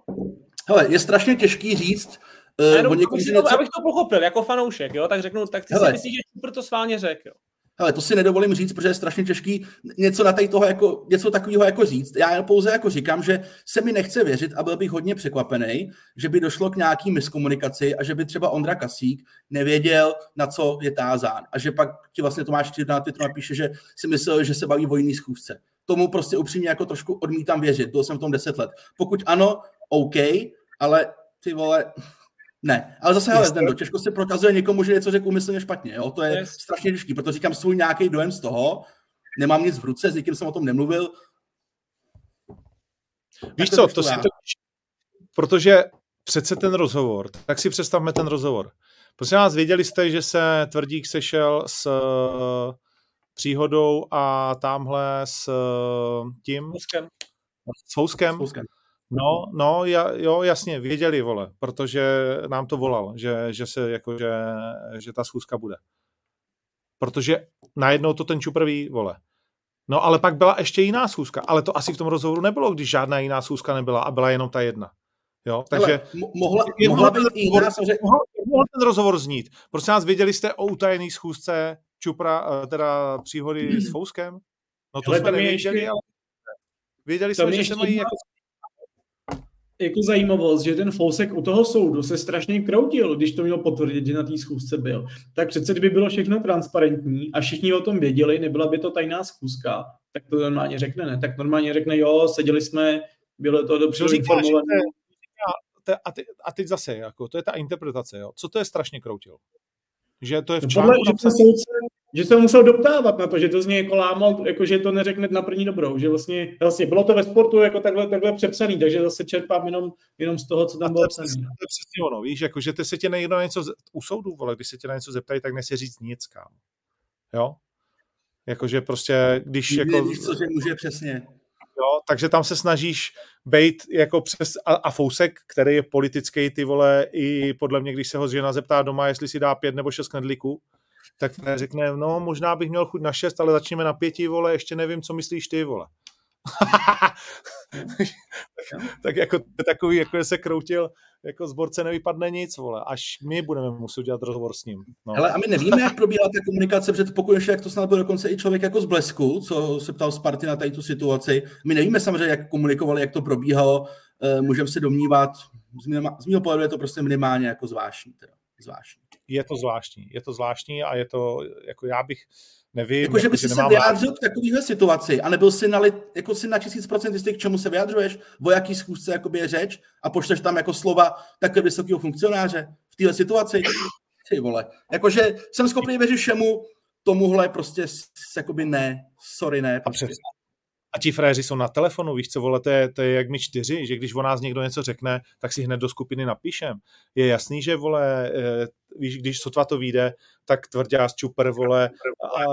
Hele, je strašně těžký říct, Uh, jenom, někom, něco... Abych to pochopil, jako fanoušek, jo, tak řeknu, tak ty Hele. si myslíš, že Cooper to sválně řekl, jo? Ale to si nedovolím říct, protože je strašně těžký něco na toho jako, něco takového jako říct. Já pouze jako říkám, že se mi nechce věřit a byl bych hodně překvapený, že by došlo k nějaký miskomunikaci a že by třeba Ondra Kasík nevěděl, na co je tázán. A že pak ti vlastně Tomáš na Twitteru napíše, že si myslel, že se baví vojný schůzce. Tomu prostě upřímně jako trošku odmítám věřit. Byl jsem v tom deset let. Pokud ano, OK, ale ty vole, ne, ale zase, hele, Zdendo, těžko se prokazuje někomu, že něco řekl umyslně špatně, jo? to je yes. strašně těžké, protože říkám svůj nějaký dojem z toho, nemám nic v ruce, s někým jsem o tom nemluvil. Víš co, to si to, protože přece ten rozhovor, tak si představme ten rozhovor. Prosím vás, věděli jste, že se Tvrdík sešel s uh, příhodou a tamhle s uh, tím? Houskem. S Houskem. S Houskem. No, no, ja, jo, jasně, věděli, vole, protože nám to volal, že, že se, jako, že, že ta schůzka bude. Protože najednou to ten Čupr ví, vole. No, ale pak byla ještě jiná schůzka, ale to asi v tom rozhovoru nebylo, když žádná jiná schůzka nebyla a byla jenom ta jedna. Jo, takže Hele, mohla, mohla být i jiná, mohl, mohl ten rozhovor znít. Prosím nás, věděli jste o utajený schůzce Čupra, eh, teda příhody s Fouskem? No to Hele, jsme nevěděli, ještě... ale věděli jsme, že se mají jako jako zajímavost, že ten Fousek u toho soudu se strašně kroutil, když to měl potvrdit, že na té schůzce byl. Tak přece, kdyby bylo všechno transparentní a všichni o tom věděli, nebyla by to tajná schůzka, tak to normálně řekne, ne? Tak normálně řekne, jo, seděli jsme, bylo to dobře informované. A, ty, a teď zase, jako, to je ta interpretace, jo. Co to je strašně kroutil? Že to je v no článku Podle, že, soudce, že se musel doptávat na to, že to z něj jako lámal, jako že to neřekne na první dobrou, že vlastně, vlastně bylo to ve sportu jako takhle, takhle přepsaný, takže zase čerpám jenom, jenom z toho, co tam bylo psané. To je přesně ono, víš, jako že ty se tě někdo na něco, u soudu, vole, když se tě na něco zeptají, tak nesi říct nic, kam. Jo? Jakože prostě, když jako... Víš, co, že může přesně. Jo, takže tam se snažíš být jako přes a, a Fousek, který je politický, ty vole, i podle mě, když se ho žena zeptá doma, jestli si dá pět nebo šest knedlíků, tak řekne, no možná bych měl chuť na šest, ale začněme na pěti, vole, ještě nevím, co myslíš ty, vole. tak, tak jako takový, jako se kroutil, jako zborce nevypadne nic, vole, až my budeme muset dělat rozhovor s ním. No. Ale a my nevíme, jak probíhala ta komunikace, před pokud jak to snad byl dokonce i člověk jako z Blesku, co se ptal Sparty na tady tu situaci. My nevíme samozřejmě, jak komunikovali, jak to probíhalo, e, můžeme se domnívat, z mého pohledu je to prostě minimálně jako zvláštní. Teda. zvláštní. Je to zvláštní, je to zvláštní a je to, jako já bych, nevím. Jako, že by si se vyjádřil k takovéhle situaci a nebyl si na, jako si na tisíc procent jistý, k čemu se vyjadřuješ, o jaký schůzce jakoby je řeč a pošleš tam jako slova takhle vysokého funkcionáře v téhle situaci. Ty vole. Jakože jsem schopný věřit všemu, tomuhle prostě jakoby ne, sorry ne. Prostě. A, a ti fréři jsou na telefonu, víš co, vole, to je, to je jak my čtyři, že když o nás někdo něco řekne, tak si hned do skupiny napíšem. Je jasný, že, vole, eh, víš, když sotva to vyjde, tak tvrdá čuper, vole, a, a,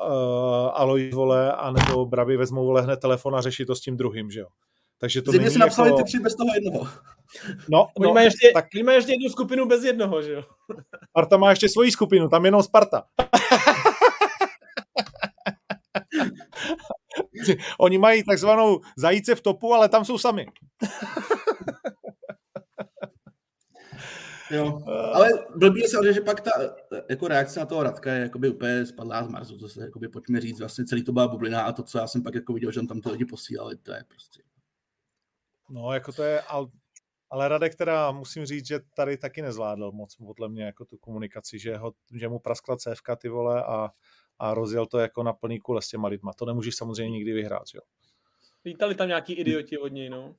a, Alois, vole, anebo Braby vezmou, vole, hned telefon a řeší to s tím druhým, že jo. Takže to Zřejmě si napsali jako... ty tři bez toho jednoho. No, no má ještě, tak... má ještě jednu skupinu bez jednoho, že jo. Sparta má ještě svoji skupinu, tam jenom Sparta. Oni mají takzvanou zajíce v topu, ale tam jsou sami. Jo, ale blbý je že pak ta jako reakce na toho Radka je jakoby úplně spadlá z Marsu, to se jakoby, pojďme říct, vlastně celý to byla bublina a to, co já jsem pak jako viděl, že on tam ty lidi posílali, to je prostě. No, jako to je, ale, ale Radek teda musím říct, že tady taky nezvládl moc podle mě jako tu komunikaci, že, ho, že mu praskla cévka ty vole a a rozjel to jako na plný kule s těma lidma. To nemůžeš samozřejmě nikdy vyhrát, jo. Vítali tam nějaký idioti od něj, no.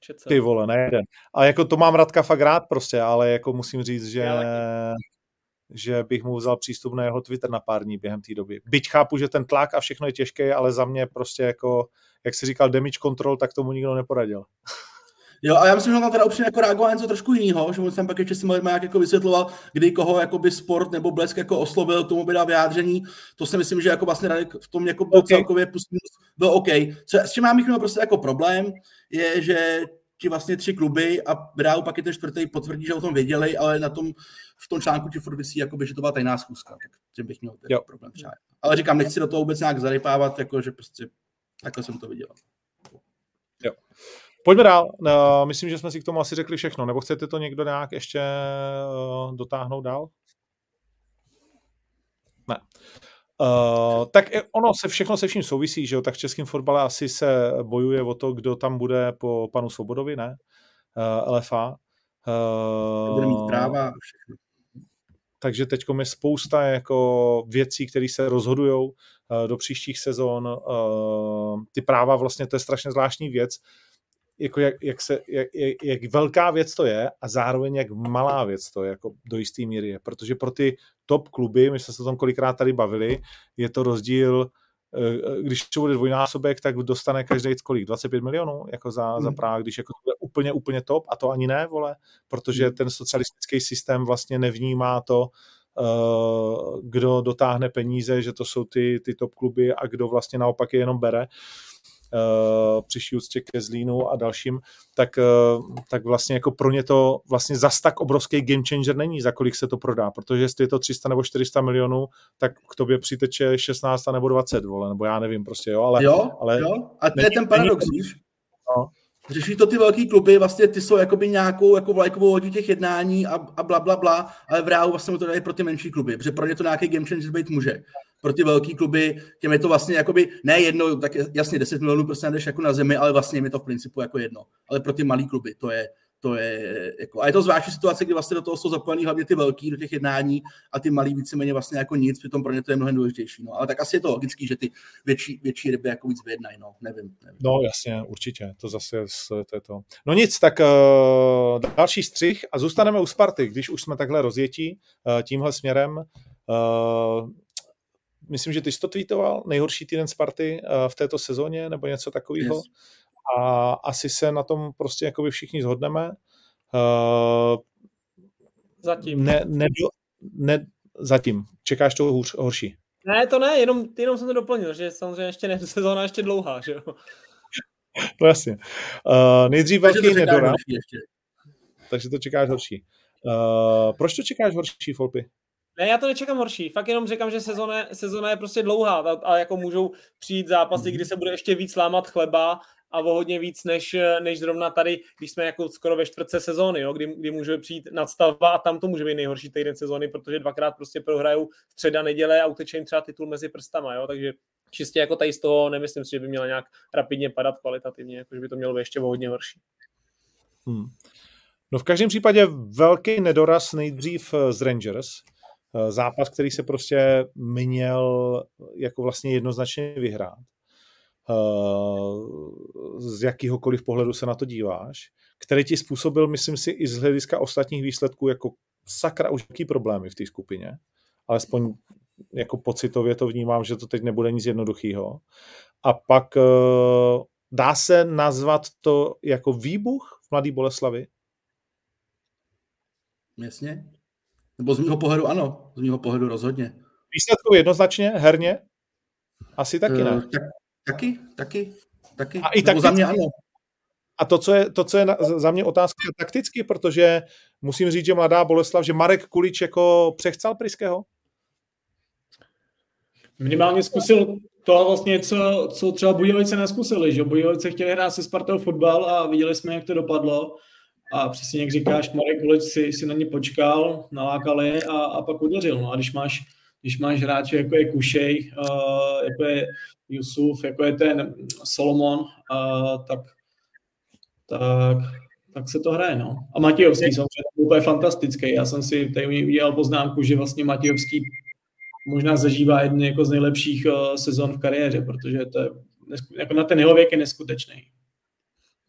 Čece. Ty vole, ne jeden. A jako to mám Radka fakt rád prostě, ale jako musím říct, že že bych mu vzal přístup na jeho Twitter na pár dní během té doby. Byť chápu, že ten tlak a všechno je těžké, ale za mě prostě jako, jak si říkal, damage control, tak tomu nikdo neporadil. Jo, a já myslím, že on teda upřímně jako reagoval něco trošku jiného, že on jsem pak ještě si nějak jako vysvětloval, kdy koho jako by sport nebo blesk jako oslovil, tomu by dal vyjádření. To si myslím, že jako vlastně Radek v tom jako okay. celkově byl OK. Co, s čím mám měl prostě jako problém, je, že ti vlastně tři kluby a Real pak je ten čtvrtý potvrdí, že o tom věděli, ale na tom, v tom článku ti furt vysí, jakoby, že to byla tajná schůzka, tak tím bych měl ten problém třeba. Ale říkám, nechci do toho vůbec nějak zarypávat, jako, že prostě takhle jsem to viděl. Pojďme dál. Uh, myslím, že jsme si k tomu asi řekli všechno. Nebo chcete to někdo nějak ještě uh, dotáhnout dál? Ne. Uh, tak ono se všechno se vším souvisí, že jo? Tak v českém fotbale asi se bojuje o to, kdo tam bude po panu Svobodovi, ne? Uh, LFA. Uh, bude mít práva a všechno. Takže teď je spousta jako věcí, které se rozhodují uh, do příštích sezon. Uh, ty práva vlastně, to je strašně zvláštní věc, jako jak, jak, se, jak, jak, jak velká věc to je a zároveň jak malá věc to je, jako do jisté míry je. Protože pro ty top kluby, my jsme se o tom kolikrát tady bavili, je to rozdíl, eh, když to bude dvojnásobek, tak dostane každý kolik? 25 milionů jako za, hmm. za práv, když jako to bude úplně, úplně top a to ani ne, vole, protože hmm. ten socialistický systém vlastně nevnímá to, uh, kdo dotáhne peníze, že to jsou ty, ty top kluby a kdo vlastně naopak je jenom bere. Uh, při úctě ke Zlínu a dalším, tak, uh, tak vlastně jako pro ně to vlastně zas tak obrovský game changer není, za kolik se to prodá, protože jestli je to 300 nebo 400 milionů, tak k tobě přiteče 16 nebo 20, vole, nebo já nevím prostě, jo, ale... Jo, ale jo, a to je ten paradox, víš? No. Řeší to ty velký kluby, vlastně ty jsou jakoby nějakou jako vlajkovou hodí těch jednání a, a bla, bla, bla, ale v reálu vlastně to dají pro ty menší kluby, protože pro ně to nějaký game changer být může pro ty velké kluby, těm je to vlastně jakoby, ne jedno, tak jasně 10 milionů prostě jdeš jako na zemi, ale vlastně je to v principu jako jedno. Ale pro ty malé kluby to je, to je jako, a je to zvláštní situace, kdy vlastně do toho jsou zapojený hlavně ty velký do těch jednání a ty malí víceméně vlastně jako nic, přitom pro ně to je mnohem důležitější. No. Ale tak asi je to logický, že ty větší, větší ryby jako víc vyjednají, no, nevím, nevím. No jasně, určitě, to zase to je to. No nic, tak uh, další střih a zůstaneme u Sparty, když už jsme takhle rozjetí uh, tímhle směrem. Uh, myslím, že ty jsi to tweetoval, nejhorší týden Sparty uh, v této sezóně, nebo něco takového. Yes. A asi se na tom prostě jakoby všichni zhodneme. Uh, zatím. Ne, ne, ne, zatím. Čekáš to hůř, horší? Ne, to ne, jenom, jenom jsem to doplnil, že samozřejmě ještě ne, sezóna ještě dlouhá, že jo. No jasně. Uh, nejdřív velký nedora. Takže to čekáš horší. Uh, proč to čekáš horší, Folpy? Ne, já to nečekám horší. Fakt jenom říkám, že sezona, sezona je prostě dlouhá a, a jako můžou přijít zápasy, kdy se bude ještě víc lámat chleba a o hodně víc, než, než zrovna tady, když jsme jako skoro ve čtvrtce sezóny, jo, kdy, kdy může přijít nadstavba a tam to může být nejhorší týden sezóny, protože dvakrát prostě prohrajou středa, neděle a uteče jim třeba titul mezi prstama, jo, takže čistě jako tady z toho nemyslím si, že by měla nějak rapidně padat kvalitativně, jako že by to mělo být ještě o hodně horší. Hmm. No v každém případě velký nedoraz nejdřív z Rangers, Eh, zápas, který se prostě měl jako vlastně jednoznačně vyhrát. Eh, z jakýhokoliv pohledu se na to díváš, který ti způsobil, myslím si, i z hlediska ostatních výsledků jako sakra už jaký problémy v té skupině. Alespoň jako pocitově to vnímám, že to teď nebude nic jednoduchého. A pak eh, dá se nazvat to jako výbuch v Mladý Boleslavi? Jasně. Nebo z mého pohledu ano, z mého pohledu rozhodně. Výsledkou jednoznačně, herně? Asi taky ne. Uh, tak, taky, taky, taky. A i tak za mě ano. A to, co je, to, co je na, za mě otázka takticky, protože musím říct, že mladá Boleslav, že Marek Kulič jako přechcal Priského? Minimálně zkusil to vlastně, co, co třeba Budějovice neskusili, že Budějovice chtěli hrát se Spartou fotbal a viděli jsme, jak to dopadlo. A přesně jak říkáš, Marek Kulič si, si na ně počkal, nalákal je a, a pak udeřil. No a když máš, když máš hráče, jako je Kušej, uh, jako je Jusuf, jako je ten Solomon, uh, tak, tak, tak se to hraje. No. A Matějovský samozřejmě úplně fantastický. Já jsem si tady udělal poznámku, že vlastně Matějovský možná zažívá jedny jako z nejlepších uh, sezon v kariéře, protože to je, jako na ten jeho věk je neskutečný.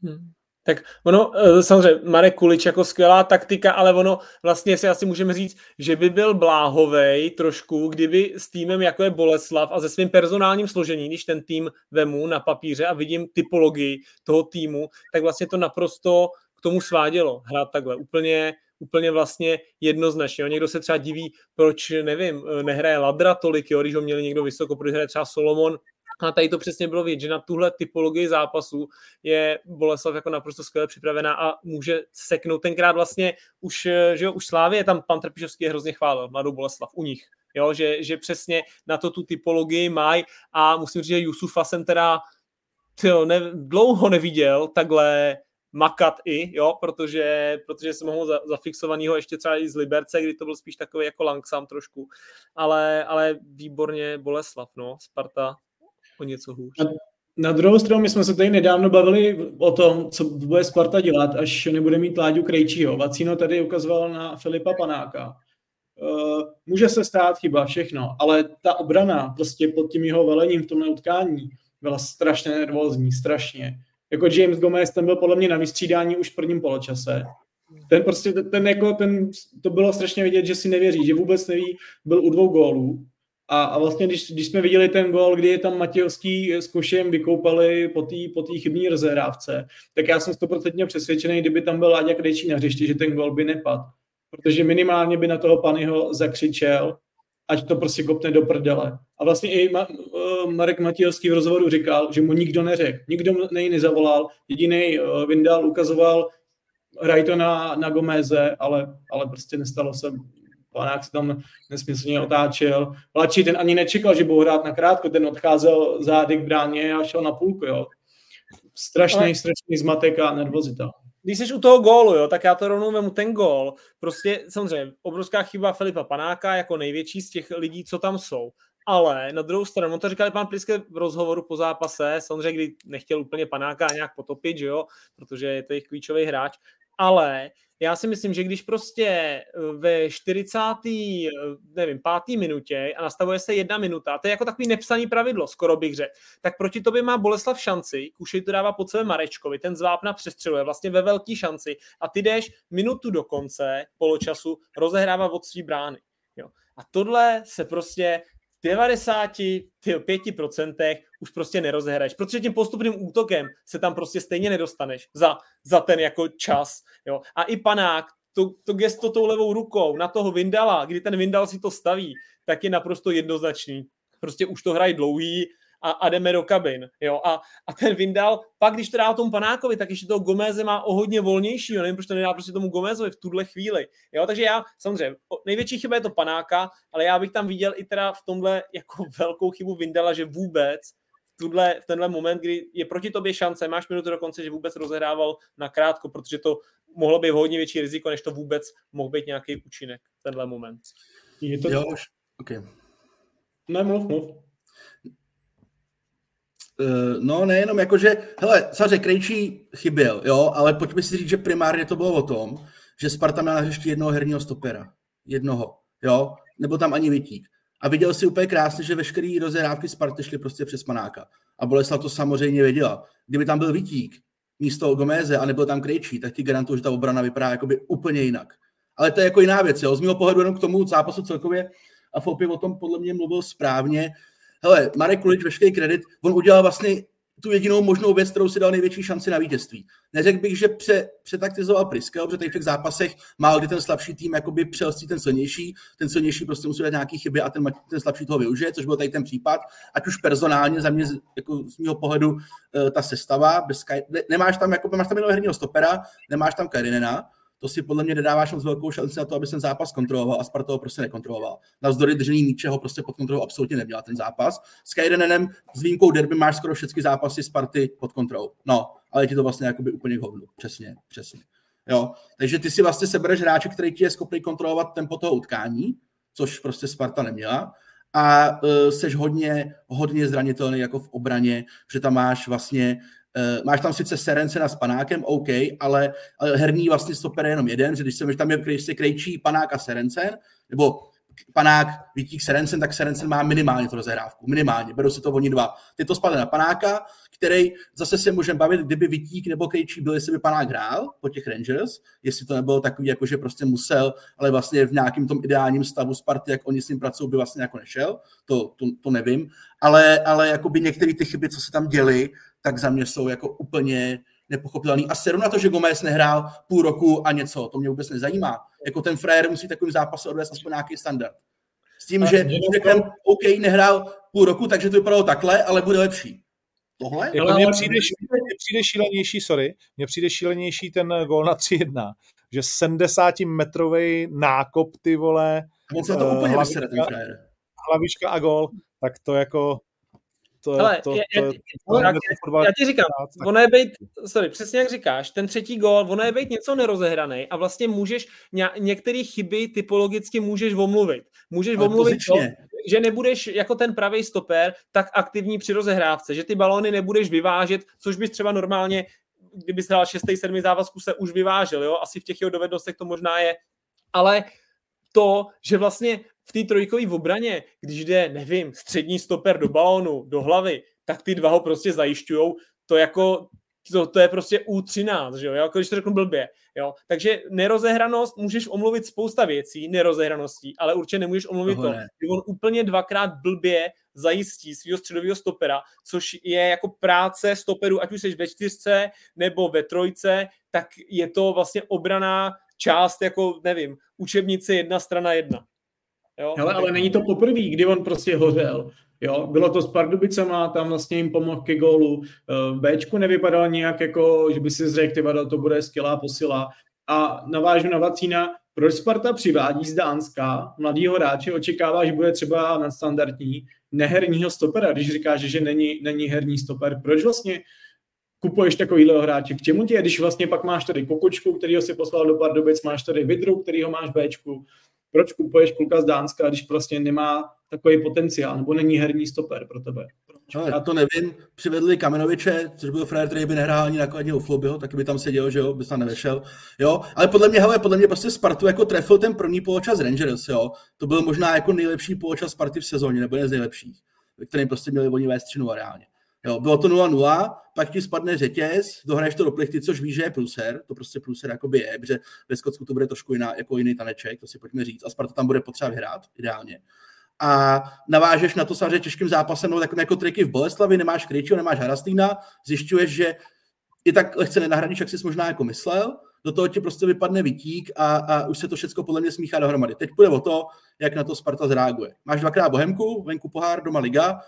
Hmm. Tak ono, eh, samozřejmě, Marek Kulič jako skvělá taktika, ale ono vlastně si asi můžeme říct, že by byl bláhovej trošku, kdyby s týmem jako je Boleslav a se svým personálním složením, když ten tým vemu na papíře a vidím typologii toho týmu, tak vlastně to naprosto k tomu svádělo hrát takhle. Úplně, úplně vlastně jednoznačně. Jo. Někdo se třeba diví, proč, nevím, eh, nehraje Ladra tolik, jo, když ho měli někdo vysoko, proč hraje třeba Solomon, a tady to přesně bylo vidět, že na tuhle typologii zápasu je Boleslav jako naprosto skvěle připravená a může seknout. Tenkrát vlastně už, že jo, už Slávě, tam pan Trpišovský je hrozně chválil, mladou Boleslav u nich. Jo, že, že přesně na to tu typologii mají a musím říct, že Jusufa jsem teda tyjo, ne, dlouho neviděl takhle makat i, jo, protože, protože jsem ho za, zafixovanýho ještě třeba i z Liberce, kdy to byl spíš takový jako langsam trošku, ale, ale výborně Boleslav, no, Sparta o něco hůř. Na, druhou stranu, my jsme se tady nedávno bavili o tom, co bude Sparta dělat, až nebude mít Láďu Krejčího. Vacino tady ukazoval na Filipa Panáka. Uh, může se stát chyba, všechno, ale ta obrana prostě pod tím jeho velením v tomhle utkání byla strašně nervózní, strašně. Jako James Gomez, ten byl podle mě na vystřídání už v prvním poločase. Ten prostě, ten jako, ten, to bylo strašně vidět, že si nevěří, že vůbec neví, byl u dvou gólů a, a vlastně, když, když jsme viděli ten gol, kdy je tam Matějovský s Košem vykoupali po té po chybní rozehrávce, tak já jsem stoprocentně přesvědčený, kdyby tam byl Láďa Krejčí na hřišti, že ten gol by nepadl. Protože minimálně by na toho Panyho zakřičel, ať to prostě kopne do prdele. A vlastně i Ma- uh, Marek Matějovský v rozhovoru říkal, že mu nikdo neřekl, nikdo nej nezavolal, jediný uh, Vindal ukazoval, hraj to na, na Gomeze, ale, ale prostě nestalo se Panák se tam nesmyslně otáčel. Mladší ten ani nečekal, že budou hrát na krátko, ten odcházel zády k bráně a šel na půlku, jo. Strašný, Ale... strašný zmatek a nervozita. Když jsi u toho gólu, jo, tak já to rovnou vemu ten gól. Prostě samozřejmě obrovská chyba Filipa Panáka jako největší z těch lidí, co tam jsou. Ale na druhou stranu, to říkal pan Pliske v rozhovoru po zápase, samozřejmě, kdy nechtěl úplně Panáka nějak potopit, že jo, protože je to jejich klíčový hráč, ale já si myslím, že když prostě eh, ve 40. Eh, nevím, pátý minutě a nastavuje se jedna minuta, to je jako takový nepsaný pravidlo, skoro bych řekl, tak proti tobě má Boleslav šanci, Kušej to dává pod sebe Marečkovi, ten zvápna přestřeluje vlastně ve velký šanci a ty jdeš minutu do konce poločasu rozehrává od svý brány. Jo. A tohle se prostě 95% už prostě nerozehraješ, protože tím postupným útokem se tam prostě stejně nedostaneš za, za ten jako čas. Jo. A i panák, to, to gesto tou levou rukou na toho Vindala, kdy ten Vindal si to staví, tak je naprosto jednoznačný. Prostě už to hrají dlouhý, a, a jdeme do kabin. Jo? A, a ten Vindal, pak když to dá tomu Panákovi, tak ještě toho Gomeze má o hodně volnější, jo? nevím, proč to nedá prostě tomu Gomezovi v tuhle chvíli. Jo? Takže já, samozřejmě, největší chyba je to Panáka, ale já bych tam viděl i teda v tomhle jako velkou chybu Vindala, že vůbec v, tuhle, v tenhle moment, kdy je proti tobě šance, máš minutu do konce, že vůbec rozehrával na krátko, protože to mohlo být hodně větší riziko, než to vůbec mohl být nějaký účinek tenhle moment. Je to... Jo, okay. Ne, mluv, mluv. Uh, no nejenom jako, že, hele, samozřejmě Krejčí chyběl, jo, ale pojďme si říct, že primárně to bylo o tom, že Sparta měla hřišti jednoho herního stopera. Jednoho, jo, nebo tam ani Vitík. A viděl si úplně krásně, že veškeré rozehrávky Sparty šly prostě přes Panáka. A Boleslav to samozřejmě věděla. Kdyby tam byl Vitík místo Gomeze a nebyl tam Krejčí, tak ti garantuju, že ta obrana vypadá jakoby úplně jinak. Ale to je jako jiná věc, jo. Z mého pohledu jenom k tomu zápasu celkově a Fopi o tom podle mě mluvil správně, hele, Marek Kulič, veškerý kredit, on udělal vlastně tu jedinou možnou věc, kterou si dal největší šanci na vítězství. Neřekl bych, že pře, přetaktizoval Priska, protože tady v těch zápasech má kdy ten slabší tým jakoby přelstí ten silnější, ten silnější prostě musí dát nějaké chyby a ten, ten slabší toho využije, což byl tady ten případ, ať už personálně za mě jako z mého pohledu eh, ta sestava, bez, ne, nemáš tam, jako, máš tam jenom herního stopera, nemáš tam Karinena, to si podle mě nedává moc velkou šanci na to, aby ten zápas kontroloval a Sparta ho prostě nekontroloval. Na vzdory držení míče ho prostě pod kontrolou absolutně neměla ten zápas. S Kajdenenem s výjimkou derby máš skoro všechny zápasy Sparty pod kontrolou. No, ale ti to vlastně jakoby úplně hovnu. Přesně, přesně. Jo, takže ty si vlastně sebereš hráče, který ti je schopný kontrolovat tempo toho utkání, což prostě Sparta neměla a uh, seš hodně, hodně zranitelný jako v obraně, že tam máš vlastně máš tam sice Serencena s Panákem, OK, ale, ale herní vlastně stoper je jenom jeden, že když se tam je, když se krejčí Panák a Serencen, nebo panák Vítík Serencen, tak Serencen má minimálně tu rozehrávku. Minimálně. Berou si to oni dva. Ty to spadne na panáka, který zase se můžeme bavit, kdyby Vítík nebo Krejčí byl, jestli by panák hrál po těch Rangers, jestli to nebylo takový, jako že prostě musel, ale vlastně v nějakém tom ideálním stavu Sparty, jak oni s ním pracují, by vlastně jako nešel. To, to, to nevím. Ale, ale jakoby některé ty chyby, co se tam děly, tak za mě jsou jako úplně nepochopitelný. A seru na to, že Gomez nehrál půl roku a něco, to mě vůbec nezajímá. Jako ten frajer musí takovým zápasem odvést aspoň nějaký standard. S tím, a že řekneme, OK, nehrál půl roku, takže to vypadalo takhle, ale bude lepší. Tohle? Jako mně přijde, mně přijde šílenější, sorry, mně přijde šílenější ten gol na 3-1, že 70-metrový nákop, ty vole, on se to úplně hlavička, ten frajer. Hlavička a gol, tak to jako to, Hele, to, to, já, to, to, já, já, ti říkám, tak... ono je být, sorry, přesně jak říkáš, ten třetí gol, ono je být něco nerozehraný a vlastně můžeš, ně, některé chyby typologicky můžeš omluvit. Můžeš Ale omluvit to, že nebudeš jako ten pravý stoper tak aktivní při rozehrávce, že ty balony nebudeš vyvážet, což bys třeba normálně kdyby hrál 6. 7. závazku se už vyvážel, jo? asi v těch jeho dovednostech to možná je, ale to, že vlastně v té trojkové obraně, když jde, nevím, střední stoper do balónu, do hlavy, tak ty dva ho prostě zajišťují. To jako, to, to je prostě U13, že jo, jako když to řeknu blbě, jo. Takže nerozehranost, můžeš omluvit spousta věcí, nerozehraností, ale určitě nemůžeš omluvit Tohle. to, že on úplně dvakrát blbě zajistí svého středového stopera, což je jako práce stoperu, ať už jsi ve čtyřce nebo ve trojce, tak je to vlastně obraná část, jako nevím, učebnice jedna strana jedna. Jo? Hele, ale není to poprvé, kdy on prostě hořel. Jo, bylo to s Pardubicema, tam vlastně jim pomohl ke gólu. Eh, Bčku nevypadal nějak jako, že by si řekl, to bude skvělá posila. A navážu na Vacína, proč Sparta přivádí z Dánska mladýho hráče, očekává, že bude třeba nadstandardní, neherního stopera, když říká, že, že není, není herní stoper. Proč vlastně kupuješ takovýhle hráče? K čemu je, když vlastně pak máš tady Kokočku, kterýho si poslal do Pardubic, máš tady Vidru, kterýho máš Bčku, proč kupuješ kluka z Dánska, když prostě nemá takový potenciál, nebo není herní stoper pro tebe? No, já to nevím. Přivedli Kamenoviče, což byl frajer, který by nehrál ani nakladně u Flobyho, tak by tam seděl, že jo, by tam nevešel. Jo, ale podle mě, hele, podle mě prostě Spartu jako trefil ten první poločas Rangers, jo. To byl možná jako nejlepší poločas Sparty v sezóně, nebo jeden z nejlepších, ve kterém prostě měli oni vést 3 reálně. Jo, bylo to 0-0, pak ti spadne řetěz, dohraješ to do plichty, což víš, že je pluser, to prostě pluser jakoby je, protože ve Skotsku to bude trošku jiná, jako jiný taneček, to si pojďme říct, a Sparta tam bude potřeba vyhrát, ideálně. A navážeš na to samozřejmě těžkým zápasem, no, jako, jako triky v Boleslavi, nemáš Kryčího, nemáš Harastýna, zjišťuješ, že i tak lehce nenahradíš, jak jsi možná jako myslel, do toho ti prostě vypadne vytík a, a už se to všechno podle mě smíchá dohromady. Teď půjde o to, jak na to Sparta zreaguje. Máš dvakrát Bohemku, venku pohár, doma liga,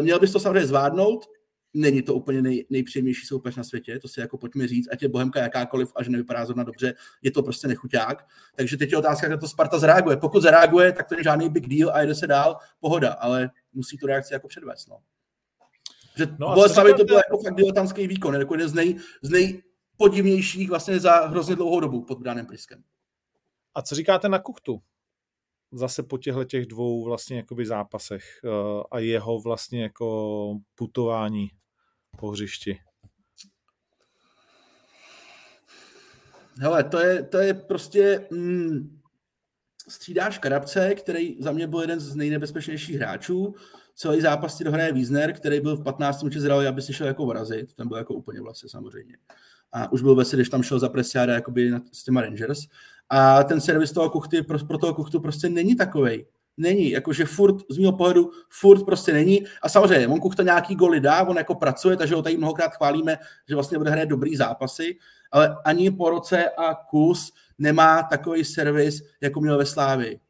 měl bys to samozřejmě zvládnout, není to úplně nej, nejpříjemnější soupeř na světě, to si jako pojďme říct, ať je Bohemka jakákoliv a že nevypadá zrovna dobře, je to prostě nechuťák. Takže teď je otázka, jak to Sparta zareaguje. Pokud zareaguje, tak to je žádný big deal a jde se dál, pohoda, ale musí tu reakci jako předvést. No. Že no Boleslavě to byl jako fakt diletantský výkon, jako jeden z, nej, z nejpodivnějších vlastně za hrozně dlouhou dobu pod Branem Priskem. A co říkáte na Kuchtu? Zase po těchto těch dvou vlastně jakoby zápasech uh, a jeho vlastně jako putování po hřišti. Hele, to je, to je prostě mm, střídáš Karabce, který za mě byl jeden z nejnebezpečnějších hráčů. Celý zápas ti dohraje Wiesner, který byl v 15. minutě zralý, aby si šel jako vrazit. Ten byl jako úplně vlastně samozřejmě. A už byl ve když tam šel za presiáda jakoby s těma Rangers. A ten servis toho kuchty pro, pro toho kuchtu prostě není takovej. Není, jakože furt, z mého pohledu, furt prostě není. A samozřejmě, on kuchta nějaký goly dá, on jako pracuje, takže ho tady mnohokrát chválíme, že vlastně bude hrát dobrý zápasy, ale ani po roce a kus nemá takový servis, jako měl ve Slávii.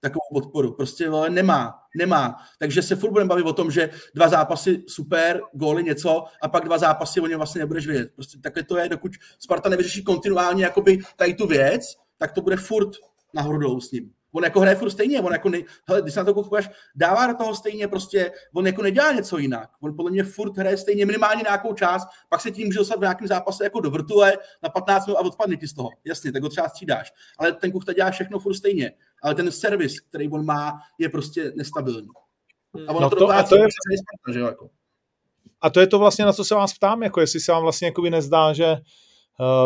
Takovou podporu. Prostě ale nemá, nemá. Takže se furt budeme bavit o tom, že dva zápasy super, góly něco a pak dva zápasy o něm vlastně nebudeš vědět. Prostě takhle to je, dokud Sparta nevyřeší kontinuálně jakoby tady tu věc, tak to bude furt nahoru dolů s ním. On jako hraje furt stejně, on jako, ne, hele, když se na to koukáš, dává do toho stejně prostě, on jako nedělá něco jinak. On podle mě furt hraje stejně minimálně nějakou část, pak se tím může dostat v nějakém zápase jako do vrtule na 15 minut a odpadne ti z toho. Jasně, tak ho třeba střídáš. Ale ten Kuchta dělá všechno furt stejně. Ale ten servis, který on má, je prostě nestabilní. A, no to, to, a, to je, že jako. a to je to vlastně, na co se vás ptám, jako jestli se vám vlastně jakoby nezdá, že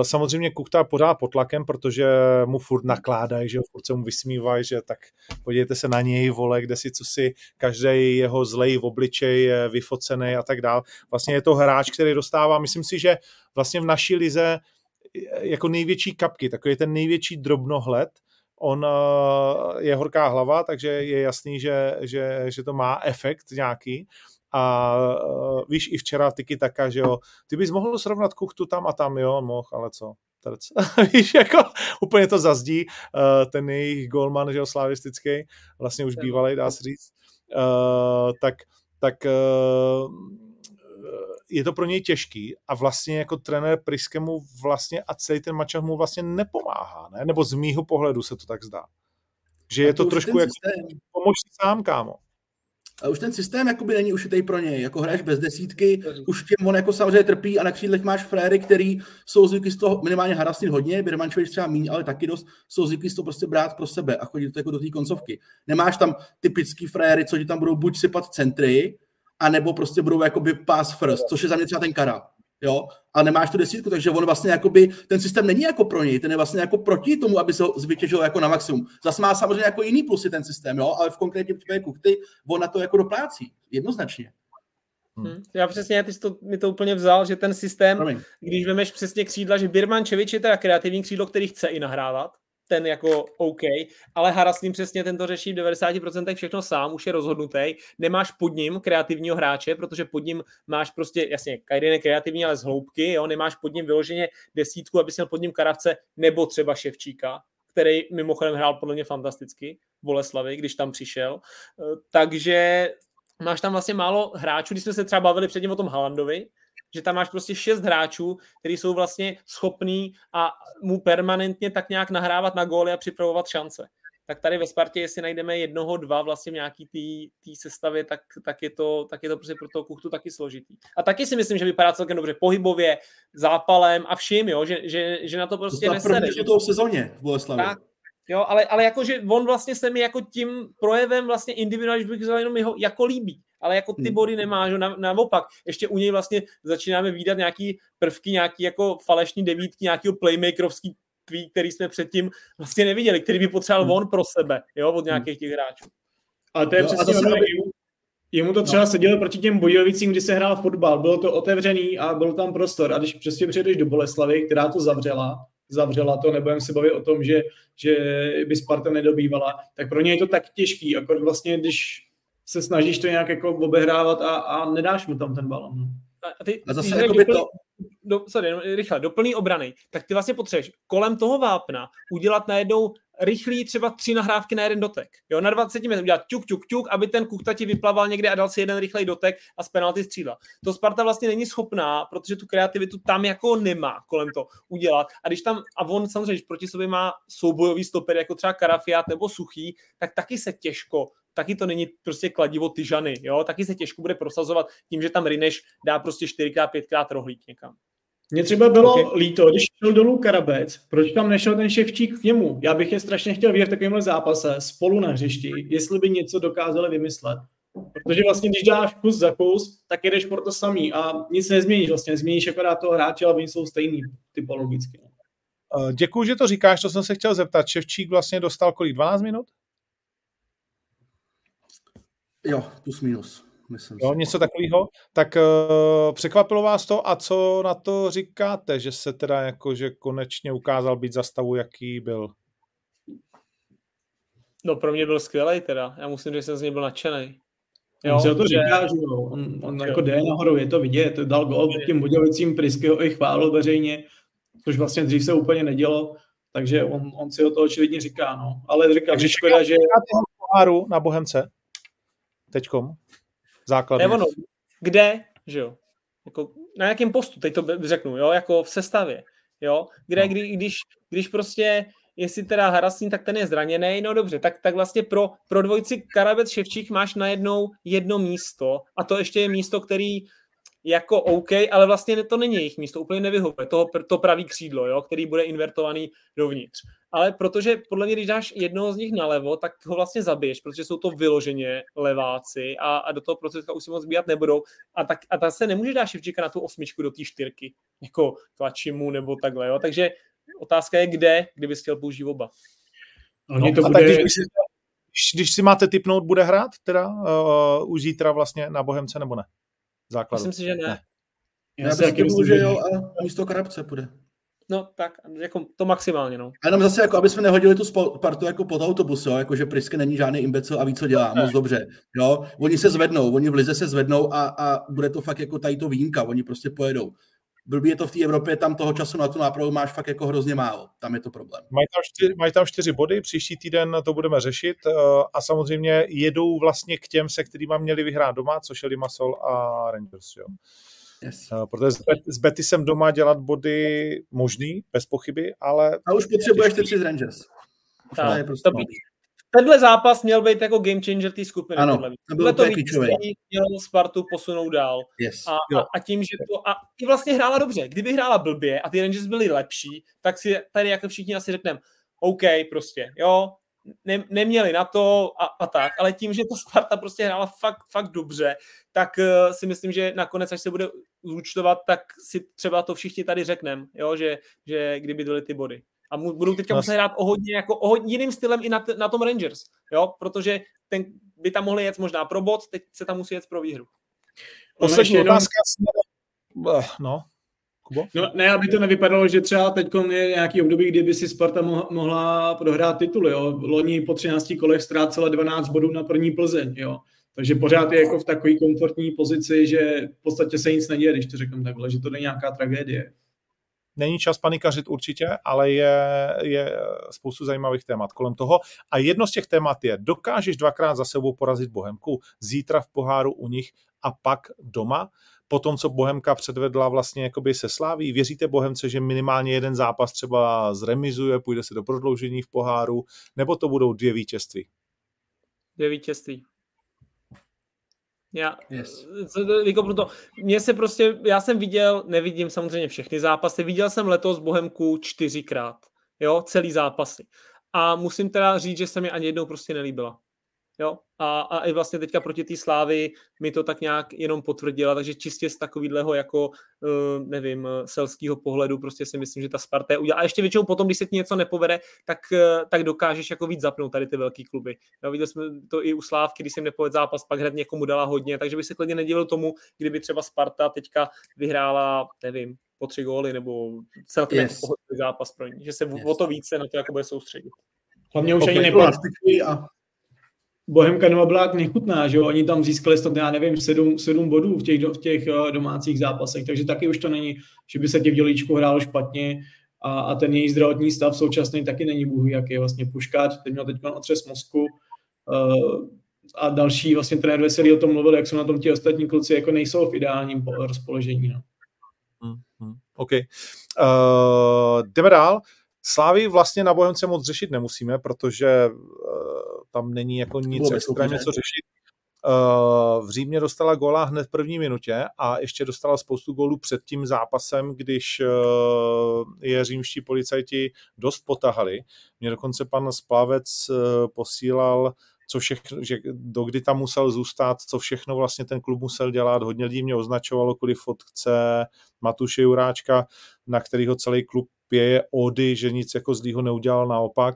samozřejmě Kuchta pořád pod tlakem, protože mu furt nakládají, že furt se mu vysmívají, že tak podívejte se na něj, vole, kde si co si každý jeho zlej v obličej je vyfocený a tak dál. Vlastně je to hráč, který dostává, myslím si, že vlastně v naší lize jako největší kapky, takový ten největší drobnohled, on uh, je horká hlava, takže je jasný, že, že, že to má efekt nějaký a uh, víš, i včera tyky taka, že jo, ty bys mohl srovnat kuchtu tam a tam, jo, mohl, ale co, víš, jako úplně to zazdí, uh, ten jejich golman, že jo, slavistický, vlastně už bývalý, dá se říct, uh, tak, tak uh, je to pro něj těžký a vlastně jako trenér Priskemu vlastně a celý ten mačach mu vlastně nepomáhá, ne? Nebo z mýho pohledu se to tak zdá. Že je to, to trošku jako pomož sám, kámo. A už ten systém jakoby není ušitej pro něj. Jako hraješ bez desítky, už tím on jako samozřejmě trpí a na křídlech máš fréry, který jsou zvyklí z toho minimálně harasnit hodně, Birmančovič třeba míň, ale taky dost, jsou zvyklí z toho prostě brát pro sebe a chodit jako do té koncovky. Nemáš tam typický fréry, co ti tam budou buď sypat centry, a nebo prostě budou jakoby pass first, což je za mě třeba ten kara. Jo? A nemáš tu desítku, takže on vlastně jakoby, ten systém není jako pro něj, ten je vlastně jako proti tomu, aby se ho zvytěžil jako na maximum. Zase má samozřejmě jako jiný plusy ten systém, jo? ale v konkrétním případě Kuchty on na to jako doplácí, jednoznačně. Hmm. Já přesně, ty jsi to, mi to úplně vzal, že ten systém, Promiň. když vemeš přesně křídla, že Birmančevič je teda kreativní křídlo, který chce i nahrávat, ten jako OK, ale Hara s ním přesně tento řeší v 90% všechno sám, už je rozhodnutý. Nemáš pod ním kreativního hráče, protože pod ním máš prostě, jasně, Kajden je kreativní, ale z hloubky, jo, nemáš pod ním vyloženě desítku, aby měl pod ním Karavce nebo třeba Ševčíka, který mimochodem hrál podle mě fantasticky, Boleslavy, když tam přišel. Eh, takže máš tam vlastně málo hráčů, když jsme se třeba bavili předtím o tom Halandovi, že tam máš prostě šest hráčů, kteří jsou vlastně schopní a mu permanentně tak nějak nahrávat na góly a připravovat šance. Tak tady ve Spartě, jestli najdeme jednoho, dva vlastně v nějaký té sestavě, tak, tak, je to, tak je to prostě pro toho kuchtu taky složitý. A taky si myslím, že vypadá celkem dobře pohybově, zápalem a vším, jo, že, že, že na to prostě to nesede. To v sezóně v Boleslavi. Tak, Jo, ale, ale jakože on vlastně se mi jako tím projevem vlastně individuálně, bych jenom jeho jako líbí ale jako ty hmm. body nemá, že na, naopak, ještě u něj vlastně začínáme výdat nějaký prvky, nějaký jako falešní devítky, nějakého playmakerovský tweet, který jsme předtím vlastně neviděli, který by potřeboval hmm. on pro sebe, jo, od hmm. nějakých těch hráčů. A to je jo, přesně ono, jemu, jemu to třeba no. sedělo proti těm Bojovicím, kdy se hrál fotbal, bylo to otevřený a byl tam prostor a když přesně přijdeš do Boleslavy, která to zavřela, zavřela to, nebudeme se bavit o tom, že, že by Sparta nedobývala, tak pro ně je to tak těžký, akor vlastně, když se snažíš to nějak jako obehrávat a, a nedáš mu tam ten balon. No. A, ty, a zase ty jako by to... Do, sorry, no, rychle, doplný obrany, tak ty vlastně potřebuješ kolem toho vápna udělat najednou rychlý třeba tři nahrávky na jeden dotek. Jo, na 20 metrů udělat ťuk, ťuk, ťuk, aby ten Kuchta ti vyplaval někde a dal si jeden rychlej dotek a z penalty střídla. To Sparta vlastně není schopná, protože tu kreativitu tam jako nemá kolem to udělat. A když tam, a on samozřejmě, když proti sobě má soubojový stoper, jako třeba Karafiat nebo Suchý, tak taky se těžko taky to není prostě kladivo tyžany, jo, taky se těžko bude prosazovat tím, že tam Rineš dá prostě 4x, 5x rohlík někam. Mně třeba bylo okay. líto, když šel dolů Karabec, proč tam nešel ten Ševčík k němu? Já bych je strašně chtěl vidět v takovémhle zápase spolu na hřišti, jestli by něco dokázali vymyslet. Protože vlastně, když dáš kus za kus, tak jedeš pro to samý a nic nezměníš vlastně. Změníš akorát toho hráče, ale oni jsou stejný typologicky. No. Eh, Děkuji, že to říkáš, to jsem se chtěl zeptat. Ševčík vlastně dostal kolik, 12 minut? Jo, plus minus. Myslím jo, si. něco takového. Tak uh, překvapilo vás to a co na to říkáte, že se teda jako, že konečně ukázal být za stavu, jaký byl? No pro mě byl skvělý teda. Já musím říct, že jsem z něj byl nadšený. Jo, on si o to že... říká, že jo. On, on jo. jako jde nahoru, je to vidět. Dal gol tím Budějovicím Pryskyho i chválil veřejně, což vlastně dřív se úplně nedělo. Takže on, on si o to očividně říká, no. Ale říká, že škoda, že... na Bohemce? Teďkom? Základně. ono, kde, že jo? Jako, na jakém postu, teď to řeknu, jo, jako v sestavě, jo, kde, no. kdy, když, když prostě jestli teda Harasín, tak ten je zraněný, no dobře, tak, tak vlastně pro, pro dvojci Karabec Ševčík máš najednou jedno místo a to ještě je místo, který jako OK, ale vlastně to není jejich místo, úplně nevyhovuje, to, to pravý křídlo, jo, který bude invertovaný dovnitř. Ale protože podle mě, když dáš jednoho z nich nalevo, tak ho vlastně zabiješ, protože jsou to vyloženě leváci a, a do toho procesa už si moc zbíjat nebudou. A tak a ta se nemůže dát Ševčíka na tu osmičku do té čtyřky, jako mu nebo takhle, jo. Takže otázka je, kde, kdyby chtěl použít oba. No, to bude... tak když, když, když si máte typnout, bude hrát teda uh, už zítra vlastně na Bohemce nebo ne? Základu. Myslím si, že ne. ne. Já, Já si taky myslím, že jo a místo Karabce bude. No tak, jako to maximálně, no. A jenom zase, jako, aby jsme nehodili tu partu jako pod autobus, jo, jako že Prisky není žádný imbecil a ví, co dělá, moc dobře, jo. Oni se zvednou, oni v lize se zvednou a, a bude to fakt jako tady to výjimka, oni prostě pojedou. Blbý je to v té Evropě, tam toho času na tu nápravu máš fakt jako hrozně málo. Tam je to problém. Mají tam, čtyři, mají tam čtyři body, příští týden to budeme řešit eh, a samozřejmě jedou vlastně k těm, se kterými měli vyhrát doma, což je Limassol a Rangers. Jo. Yes. Eh, protože s Betisem doma dělat body možný, bez pochyby, ale... A už potřebuješ ty tři z Rangers. Tak, to je prostě to, tenhle zápas měl být jako game changer té skupiny. Ano, to bylo to měl Spartu posunout dál. Yes. A, a, a, tím, že to... A i vlastně hrála dobře. Kdyby hrála blbě a ty Rangers byli lepší, tak si tady jako všichni asi řekneme, OK, prostě, jo, ne, neměli na to a, a tak, ale tím, že to Sparta prostě hrála fakt, fakt dobře, tak uh, si myslím, že nakonec, až se bude zúčtovat, tak si třeba to všichni tady řekneme, jo, že, že kdyby byly ty body. A mu, budou teďka muset hrát o hodně, jako o hodně jiným stylem i na, t- na tom Rangers, jo, protože ten by tam mohli jet možná pro bod, teď se tam musí jet pro výhru. Poslední otázka. Jenom... No, Kubo? No ne, aby to nevypadalo, že třeba teď je nějaký období, kdyby si Sparta mohla prohrát tituly. Jo. Loni po 13 kolech ztrácela 12 bodů na první Plzeň. Jo. Takže pořád je jako v takové komfortní pozici, že v podstatě se nic neděje, když to řeknu takhle, že to není nějaká tragédie. Není čas panikařit určitě, ale je, je spoustu zajímavých témat kolem toho. A jedno z těch témat je, dokážeš dvakrát za sebou porazit Bohemku, zítra v poháru u nich a pak doma po tom, co Bohemka předvedla vlastně jakoby se sláví. Věříte Bohemce, že minimálně jeden zápas třeba zremizuje, půjde se do prodloužení v poháru, nebo to budou dvě vítězství? Dvě vítězství. Já, yes. jako proto, mě se prostě, já jsem viděl, nevidím samozřejmě všechny zápasy, viděl jsem letos Bohemku čtyřikrát, jo, celý zápasy. A musím teda říct, že se mi ani jednou prostě nelíbila. Jo? A, a i vlastně teďka proti té slávy mi to tak nějak jenom potvrdila, takže čistě z takového jako, uh, nevím, selského pohledu prostě si myslím, že ta Sparta je udělá. A ještě většinou potom, když se ti něco nepovede, tak, uh, tak dokážeš jako víc zapnout tady ty velké kluby. Jo, viděli jsme to i u Slávky, když jsem nepovedl zápas, pak hned někomu dala hodně, takže bych se klidně nedivil tomu, kdyby třeba Sparta teďka vyhrála, nevím, po tři góly nebo celkem yes. jako zápas pro ní, že se yes. o to více na to jako bude soustředit. Hlavně už ani neplastiky a Bohemka Nova byla nechutná, že jo? Oni tam získali snad, já nevím, sedm, sedm bodů v těch, v těch uh, domácích zápasech, takže taky už to není, že by se tě v dělíčku hrálo špatně a, a ten její zdravotní stav současný taky není bůh, jak je vlastně Puškáč, teď měl teď otřes mozku uh, a další vlastně trenér Veselý o tom mluvil, jak jsou na tom ti ostatní kluci, jako nejsou v ideálním rozpoložení. No. Hmm, hmm, OK. Uh, jdeme dál. Slávy vlastně na Bohemce moc řešit nemusíme, protože uh, tam není jako nic extrémně co řešit. Uh, v Římě dostala góla hned v první minutě a ještě dostala spoustu gólů před tím zápasem, když uh, je římští policajti dost potahali. Mě dokonce pan Splavec posílal co všechno, že do kdy tam musel zůstat, co všechno vlastně ten klub musel dělat. Hodně lidí mě označovalo kvůli fotce Matuše Juráčka, na kterýho celý klub pěje ody, že nic jako zlýho neudělal, naopak.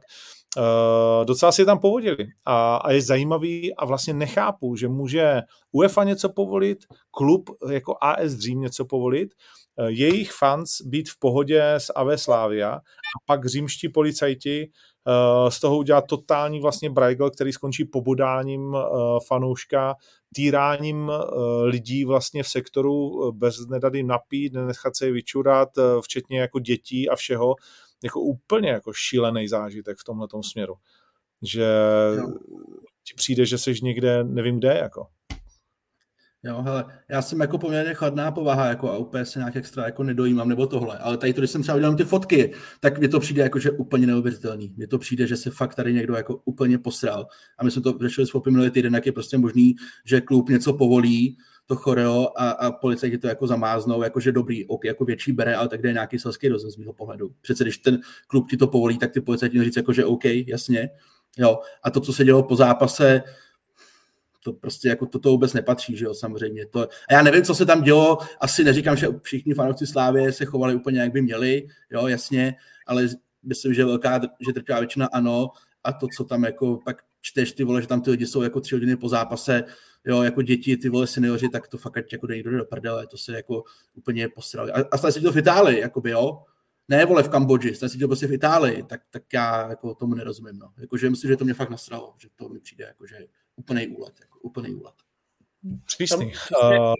Uh, docela si je tam povodili. A, a je zajímavý a vlastně nechápu, že může UEFA něco povolit, klub jako AS Řím něco povolit, uh, jejich fans být v pohodě s AV Slavia a pak římští policajti uh, z toho udělat totální vlastně brajgl, který skončí pobodáním fanouška, týráním lidí vlastně v sektoru bez nedady napít, nenechat se je vyčurat, včetně jako dětí a všeho jako úplně jako šílený zážitek v tomhle směru. Že no. ti přijde, že jsi někde, nevím kde, jako. Jo, hele, já jsem jako poměrně chladná povaha jako a úplně se nějak extra jako nedojímám nebo tohle, ale tady to, když jsem třeba udělal ty fotky, tak mi to přijde jako, že úplně neuvěřitelný. Mně to přijde, že se fakt tady někdo jako úplně posral. A my jsme to řešili s minulý týden, jak je prostě možný, že klub něco povolí, to choreo a, a policajti to jako zamáznou, jakože dobrý, ok, jako větší bere, ale tak jde nějaký selský rozum z mého pohledu. Přece když ten klub ti to povolí, tak ty policajti říct jako, že OK, jasně. Jo. A to, co se dělo po zápase, to prostě jako toto vůbec nepatří, že jo, samozřejmě. To, a já nevím, co se tam dělo, asi neříkám, že všichni fanoušci Slávě se chovali úplně, jak by měli, jo, jasně, ale myslím, že velká, že trpěla většina ano, a to, co tam jako pak čteš, ty vole, že tam ty lidi jsou jako tři hodiny po zápase, jo, jako děti, ty vole seniori, tak to fakt jako jde do prdele, to se jako úplně posrali. A, a stane se to v Itálii, jakoby, jo, ne vole v Kambodži, stane se to prostě v Itálii, tak, tak já jako tomu nerozumím, no. Jakože myslím, že to mě fakt nasralo, že to mi přijde jako, že úplný úlet, jako úplný úlet. Přísný. Uh...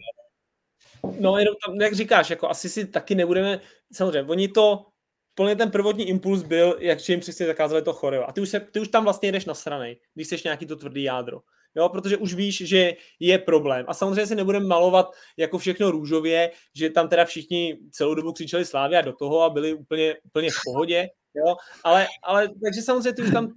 No jenom tam, jak říkáš, jako asi si taky nebudeme, samozřejmě, oni to, plně ten prvotní impuls byl, jak jim přesně zakázali to choreo. A ty už, se, ty už tam vlastně jdeš na strany, když jsi nějaký to tvrdý jádro. Jo, protože už víš, že je problém. A samozřejmě si nebudeme malovat jako všechno růžově, že tam teda všichni celou dobu křičeli Slávia do toho a byli úplně, úplně v pohodě. Jo, ale, ale takže samozřejmě ty už tam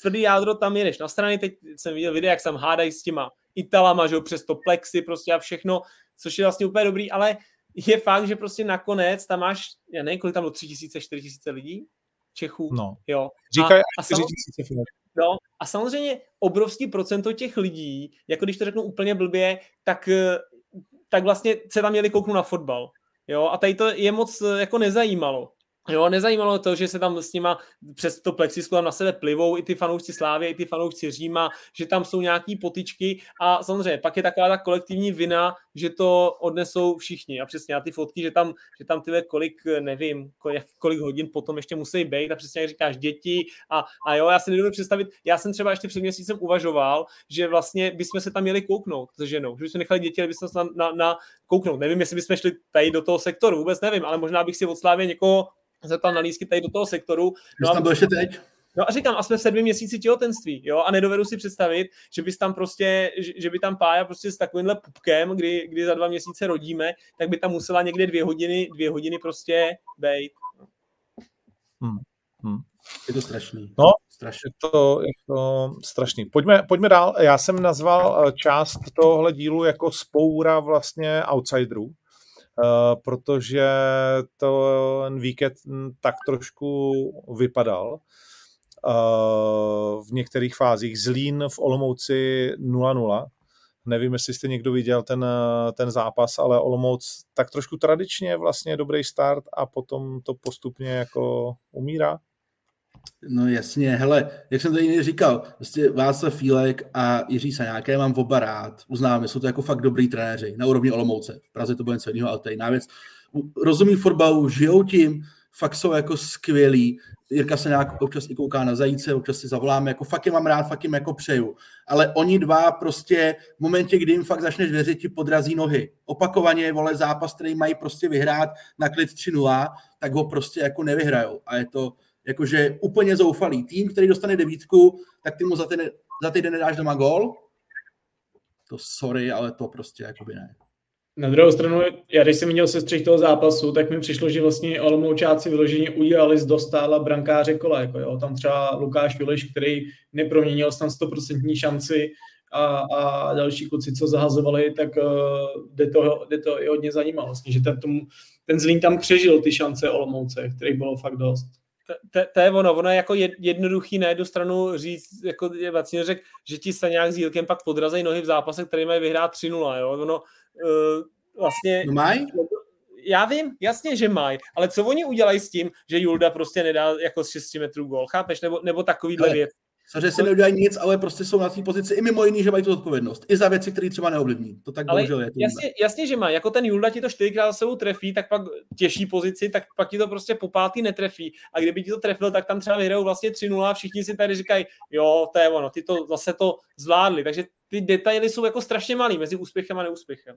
tvrdý jádro tam jedeš na strany, teď jsem viděl videa, jak tam hádají s těma Italama, že přes to plexy prostě a všechno, což je vlastně úplně dobrý, ale je fakt, že prostě nakonec tam máš, já nevím, kolik tam bylo, tři tisíce, čtyři tisíce lidí? Čechů? No. Jo. Říkají a, a tisíce No a samozřejmě obrovský procento těch lidí, jako když to řeknu úplně blbě, tak, tak vlastně se tam měli kouknout na fotbal. Jo, a tady to je moc jako nezajímalo. Jo, nezajímalo to, že se tam s nima přes to plexisklo na sebe plivou i ty fanoušci Slávy, i ty fanoušci Říma, že tam jsou nějaký potičky a samozřejmě pak je taková ta kolektivní vina, že to odnesou všichni a přesně a ty fotky, že tam, že tam ty kolik, nevím, kolik, kolik hodin potom ještě musí být a přesně jak říkáš, děti a, a jo, já si nedovedu představit, já jsem třeba ještě před měsícem uvažoval, že vlastně bychom se tam měli kouknout se ženou, že bychom nechali děti, aby se na, na, na kouknout. Nevím, jestli bychom šli tady do toho sektoru, vůbec nevím, ale možná bych si od Slávy někoho zeptal na lísky tady do toho sektoru. No tam byl ještě teď? No a říkám, a jsme v sedmi měsíci těhotenství, jo, a nedovedu si představit, že bys tam prostě, že, že by tam pája prostě s takovýmhle pupkem, kdy, kdy za dva měsíce rodíme, tak by tam musela někde dvě hodiny, dvě hodiny prostě bejt. Hmm. Hmm. Je to strašný. No, strašný. Je, to, je to strašný. Pojďme, pojďme dál. Já jsem nazval eh, část tohohle dílu jako spoura vlastně outsiderů. Eh, protože to ten víkend tak trošku vypadal eh, v některých fázích. Zlín v Olomouci 0-0. Nevím, jestli jste někdo viděl ten, eh, ten zápas, ale Olomouc tak trošku tradičně vlastně dobrý start a potom to postupně jako umírá. No jasně, hele, jak jsem tady říkal, vlastně Václav Fílek a Jiří Saňáké mám oba rád, uznáme, jsou to jako fakt dobrý trenéři na úrovni Olomouce. V Praze to bylo něco jiného, ale to je jiná věc. Rozumí fotbalu, žijou tím, fakt jsou jako skvělí. Jirka se nějak občas i kouká na zajíce, občas si zavoláme, jako fakt je mám rád, fakt jim jako přeju. Ale oni dva prostě v momentě, kdy jim fakt začneš věřit, ti podrazí nohy. Opakovaně, vole, zápas, který mají prostě vyhrát na klid 3-0, tak ho prostě jako nevyhrajou. A je to, jakože úplně zoufalý. Tým, který dostane devítku, tak ty mu za, ten, za týden nedáš doma gol. To sorry, ale to prostě jakoby ne. Na druhou stranu, já když jsem měl sestřih toho zápasu, tak mi přišlo, že vlastně Olomoučáci vyloženě udělali z dostála brankáře kola. Jako jo. Tam třeba Lukáš Vileš, který neproměnil tam 100% šanci a, a další kluci, co zahazovali, tak uh, jde, to, jde to i hodně zajímalo. Vlastně, že ten, tomu, ten Zlín tam přežil ty šance Olomouce, který bylo fakt dost to, je ono, ono je jako jednoduchý na jednu stranu říct, jako je vlastně řekl, že ti se nějak s Jílkem pak podrazejí nohy v zápase, který mají vyhrát 3-0, jo, ono uh, vlastně... No mají? Já vím, jasně, že mají, ale co oni udělají s tím, že Julda prostě nedá jako z 6 metrů gol, chápeš, nebo, nebo takovýhle věc. Samozřejmě si neudělají nic, ale prostě jsou na té pozici i mimo jiný, že mají tu odpovědnost. I za věci, které třeba neovlivní. To tak ale bohužel je. Jasně, jasně, že má. Jako ten Julda ti to čtyřikrát sebou trefí, tak pak těžší pozici, tak pak ti to prostě po pátý netrefí. A kdyby ti to trefil, tak tam třeba vyhrajou vlastně 3-0 a všichni si tady říkají, jo, to je ono, ty to zase to zvládli. Takže ty detaily jsou jako strašně malý mezi úspěchem a neúspěchem.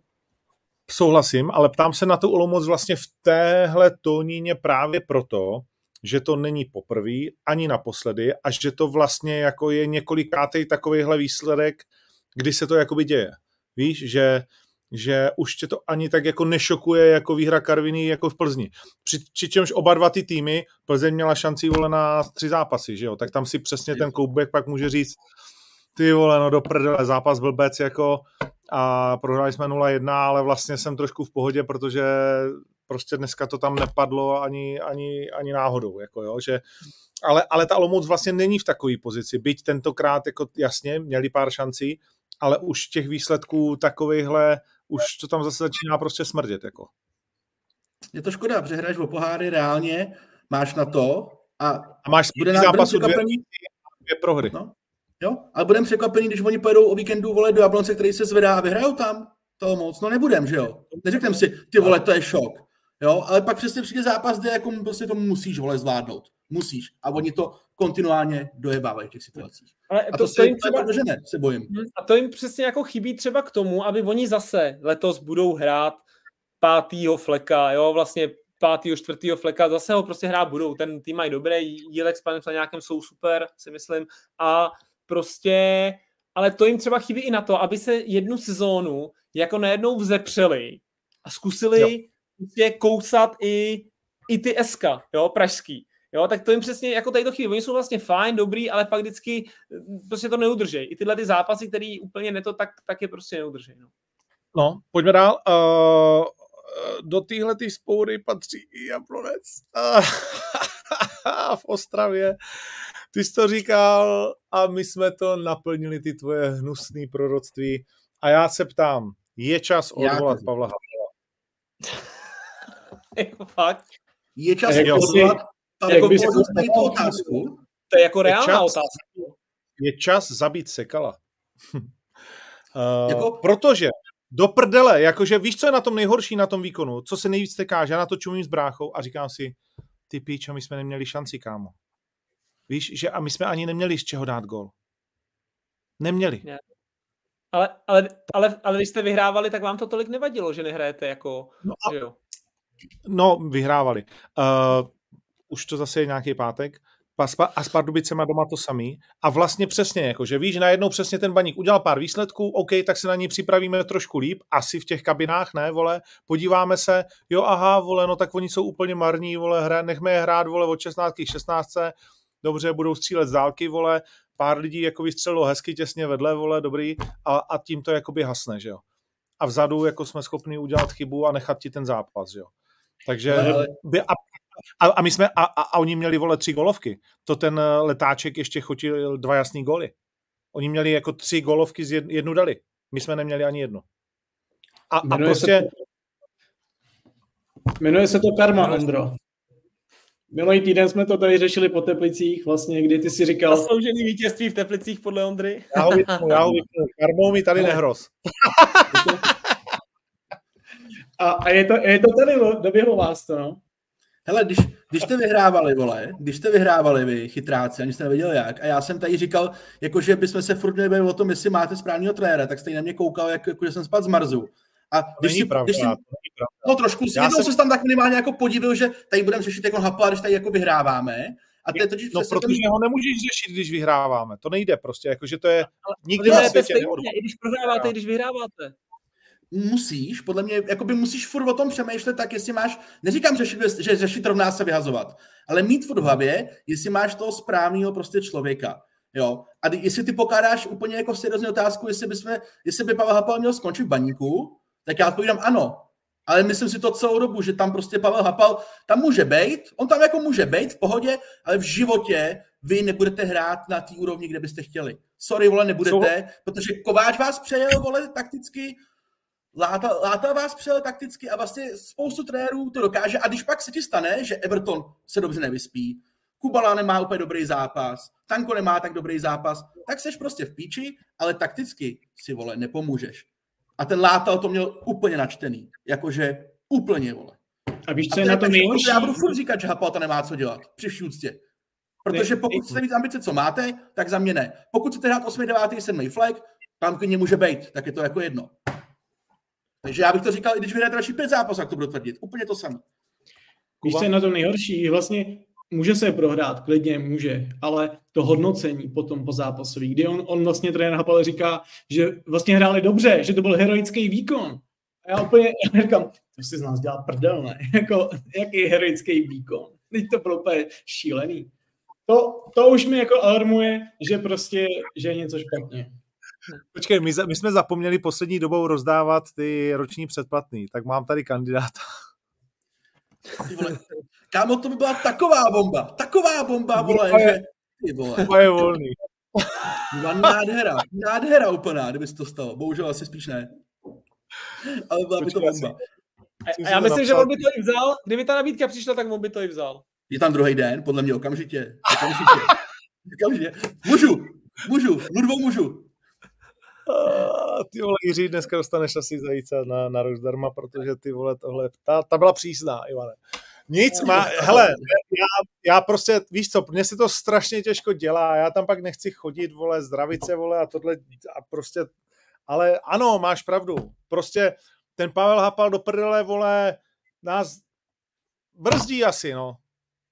Souhlasím, ale ptám se na tu Olomouc vlastně v téhle tóníně právě proto, že to není poprvé ani naposledy a že to vlastně jako je několikátej takovýhle výsledek, kdy se to jakoby děje. Víš, že, že už tě to ani tak jako nešokuje jako výhra Karviny jako v Plzni. Při, přičemž oba dva ty týmy, Plzeň měla šanci vole na tři zápasy, že jo, tak tam si přesně ten Koubek pak může říct, ty vole, no do prdele, zápas byl bec jako a prohráli jsme 0-1, ale vlastně jsem trošku v pohodě, protože prostě dneska to tam nepadlo ani, ani, ani náhodou, jako jo, že ale, ale ta Olomouc vlastně není v takové pozici, byť tentokrát jako jasně měli pár šancí, ale už těch výsledků takovýchhle, už to tam zase začíná prostě smrdět, jako. Je to škoda, protože hraješ o poháry reálně, máš na to a, a máš bude na zápasu dvě, dvě prohry. No, jo, ale budeme překvapení, když oni pojedou o víkendu vole do Jablonce, který se zvedá a vyhrajou tam toho moc. No nebudem, že jo? Neřekneme si, ty vole, to je šok. Jo, ale pak přesně přijde zápas, kde jako prostě to musíš vole zvládnout. Musíš. A oni to kontinuálně dojebávají v těch situacích. Ale a to, to, se jim třeba, ne, se bojím. A to jim přesně jako chybí třeba k tomu, aby oni zase letos budou hrát pátýho fleka, jo, vlastně pátýho, čtvrtýho fleka, zase ho prostě hrát budou. Ten tým mají dobré, Jílek s panem nějakém jsou super, si myslím. A prostě, ale to jim třeba chybí i na to, aby se jednu sezónu jako najednou vzepřeli a zkusili jo. Prostě kousat i, i ty SK, jo, pražský. Jo, tak to jim přesně jako tady to chybí. Oni jsou vlastně fajn, dobrý, ale pak vždycky prostě to neudržej. I tyhle ty zápasy, které úplně neto, tak, tak je prostě neudržej. No. no, pojďme dál. Uh, do téhle tý spoury patří i Jablonec. Uh, v Ostravě. Ty jsi to říkal a my jsme to naplnili, ty tvoje hnusné proroctví. A já se ptám, je čas odvolat já... Pavla Havla? Jako fakt? Je čas odvolat ale jako tu otázku. To je jako reálná je čas, otázka. Je čas zabít Sekala. uh, jako? Protože do prdele, jakože víš, co je na tom nejhorší na tom výkonu, co se nejvíc teká, že já na to čumím s bráchou a říkám si, ty píčo, my jsme neměli šanci, kámo. Víš, že a my jsme ani neměli z čeho dát gol. Neměli. Ne. Ale, ale, ale, ale když jste vyhrávali, tak vám to tolik nevadilo, že nehrajete jako... No, a, jo? No vyhrávali. Uh, už to zase je nějaký pátek, a s Pardubicema doma to samý. A vlastně přesně, jako, že víš, najednou přesně ten baník udělal pár výsledků, OK, tak se na ní připravíme trošku líp, asi v těch kabinách, ne, vole, podíváme se, jo, aha, vole, no tak oni jsou úplně marní, vole, hra, nechme je hrát, vole, od 16 k 16, dobře, budou střílet z dálky, vole, pár lidí jako vystřelilo hezky těsně vedle, vole, dobrý, a, a tím to jakoby hasne, že jo. A vzadu jako jsme schopni udělat chybu a nechat ti ten zápas, že jo. Takže ale... a, a, a my jsme, a, a, a oni měli, vole, tři golovky. To ten eh, letáček ještě chotil dva jasný goly. Oni měli jako tři golovky, z jednu, jednu dali. My jsme neměli ani jednu. A, a prostě... Se to, jmenuje se to karma, Andro. Minulý týden jsme to tady řešili po Teplicích, vlastně, kdy ty si říkal... Zasloužený vítězství v Teplicích podle Ondry. Já ho vypnu, já ho vypnu. Karmou mi tady nehroz. a, a je, to, je to tady, doběhlo vás to, no. Hele, když, když jste vyhrávali, vole, když jste vyhrávali vy, chytráci, ani jste nevěděli jak, a já jsem tady říkal, jako že bychom se furt měli o tom, jestli máte správného trenéra, tak jste na mě koukal, jak, jako, že jsem spad z Marzu. A když si, pravda, když si, no trošku, já jednou jsem... se tam tak minimálně jako podívil, že tady budeme řešit jako hapa, když tady jako vyhráváme. A to je totiž no, protože ten... ho nemůžeš řešit, když vyhráváme. To nejde prostě, jakože to je nikdy na světě stejně, I když prohráváte, i když vyhráváte musíš, podle mě, jakoby musíš furt o tom přemýšlet tak, jestli máš, neříkám řešit, že řešit rovná se vyhazovat, ale mít v hlavě, jestli máš toho správného prostě člověka. Jo. A jestli ty pokládáš úplně jako seriózní otázku, jestli, bychom, jestli by Pavel Hapal měl skončit v baníku, tak já odpovídám ano. Ale myslím si to celou dobu, že tam prostě Pavel Hapal, tam může být, on tam jako může být v pohodě, ale v životě vy nebudete hrát na té úrovni, kde byste chtěli. Sorry, vole, nebudete, Co? protože Kováč vás přejel, vole, takticky, Láta, Láta vás přijel takticky a vlastně spoustu trenérů to dokáže. A když pak se ti stane, že Everton se dobře nevyspí, Kubala nemá úplně dobrý zápas, Tanko nemá tak dobrý zápas, tak seš prostě v píči, ale takticky si, vole, nepomůžeš. A ten Láta to měl úplně načtený. Jakože úplně, vole. A víš, co je na tom nejhorší? Já budu furt říkat, že Hapalta nemá co dělat. Při vší úctě. Protože pokud chcete mít ambice, co máte, tak za mě ne. Pokud chcete hrát 8, 9, 7 flag, tam k může být, tak je to jako jedno. Takže já bych to říkal, i když vyhráte další pět zápasů, jak to budu tvrdit. Úplně to samé. Víš, co je na tom nejhorší? Vlastně může se prohrát, klidně může, ale to hodnocení potom po zápasový, kdy on, on vlastně trenér Hapal říká, že vlastně hráli dobře, že to byl heroický výkon. A já úplně já říkám, to si z nás dělá prdel, ne? jako, jaký heroický výkon? Teď to bylo úplně šílený. To, to už mi jako alarmuje, že prostě, že je něco špatně. Počkej, my, my jsme zapomněli poslední dobou rozdávat ty roční předplatný, tak mám tady kandidáta. Kámo, to by byla taková bomba, taková bomba, vole, že... Ty vole. To je volný. Byla nádhera, nádhera úplná, kdyby to stalo. Bohužel asi spíš ne. Ale byla by to bomba. A já myslím, že on by to i vzal, kdyby ta nabídka přišla, tak on by to i vzal. Je tam druhý den, podle mě okamžitě. Okamžitě. okamžitě. Můžu, můžu, Ludvou můžu. Uh, ty vole, Jiří, dneska dostaneš asi zajíce na, na rok zdarma, protože ty vole, tohle, ta, ta byla přísná, Ivane. Nic má, hele, já, já prostě, víš co, mně se to strašně těžko dělá, já tam pak nechci chodit, vole, zdravice, vole, a tohle, a prostě, ale ano, máš pravdu, prostě ten Pavel Hapal do prdele, vole, nás brzdí asi, no.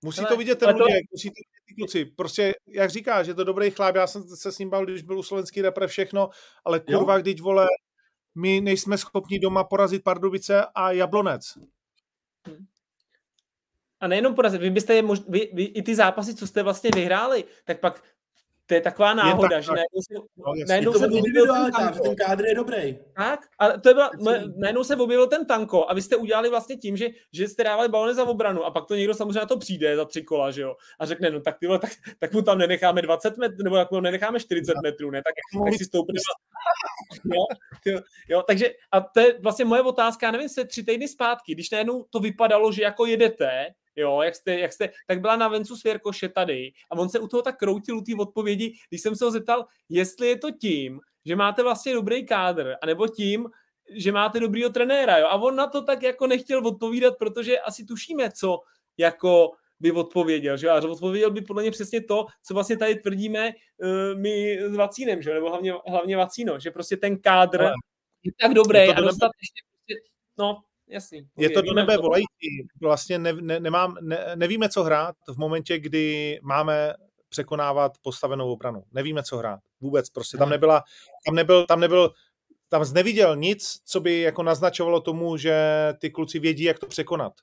Musí ale, to vidět ten to... musí to vidět ty kluci. Prostě, jak říkáš, je to dobrý chlap, já jsem se s ním bavil, když byl u slovenský repre všechno, ale kurva, jo? když, vole, my nejsme schopni doma porazit Pardubice a Jablonec. Hm. A nejenom porazit, vy byste je mož, vy, vy, i ty zápasy, co jste vlastně vyhráli, tak pak to je taková náhoda, tak, že najednou se, no, najednou se objevil ten tanko. ten kádr je dobrý. Tak, a to je byla, najednou se objevil ten tanko a vy jste udělali vlastně tím, že, že jste dávali balony za obranu a pak to někdo samozřejmě na to přijde za tři kola, že jo, a řekne, no tak tyhle, tak, tak mu tam nenecháme 20 metrů, nebo jak mu nenecháme 40 metrů, ne, tak, tak si stoupne. jo, jo, jo, takže a to je vlastně moje otázka, já nevím, se tři týdny zpátky, když najednou to vypadalo, že jako jedete, jo, jak jste, jak jste, tak byla na Vencu Svěrkoše tady a on se u toho tak kroutil u té odpovědi, když jsem se ho zeptal, jestli je to tím, že máte vlastně dobrý kádr, anebo tím, že máte dobrýho trenéra, jo, a on na to tak jako nechtěl odpovídat, protože asi tušíme, co jako by odpověděl, že? A odpověděl by podle mě přesně to, co vlastně tady tvrdíme uh, my s Vacínem, že? nebo hlavně, hlavně Vacíno, že prostě ten kádr Ale je tak dobrý a dostat ještě prostě, no, jasný. Je to do nebe volající. Vlastně ne, ne, nemám, ne, nevíme, co hrát v momentě, kdy máme překonávat postavenou obranu. Nevíme, co hrát. Vůbec prostě. Tam nebyla, tam nebyl, tam nebyl, tam neviděl nic, co by jako naznačovalo tomu, že ty kluci vědí, jak to překonat.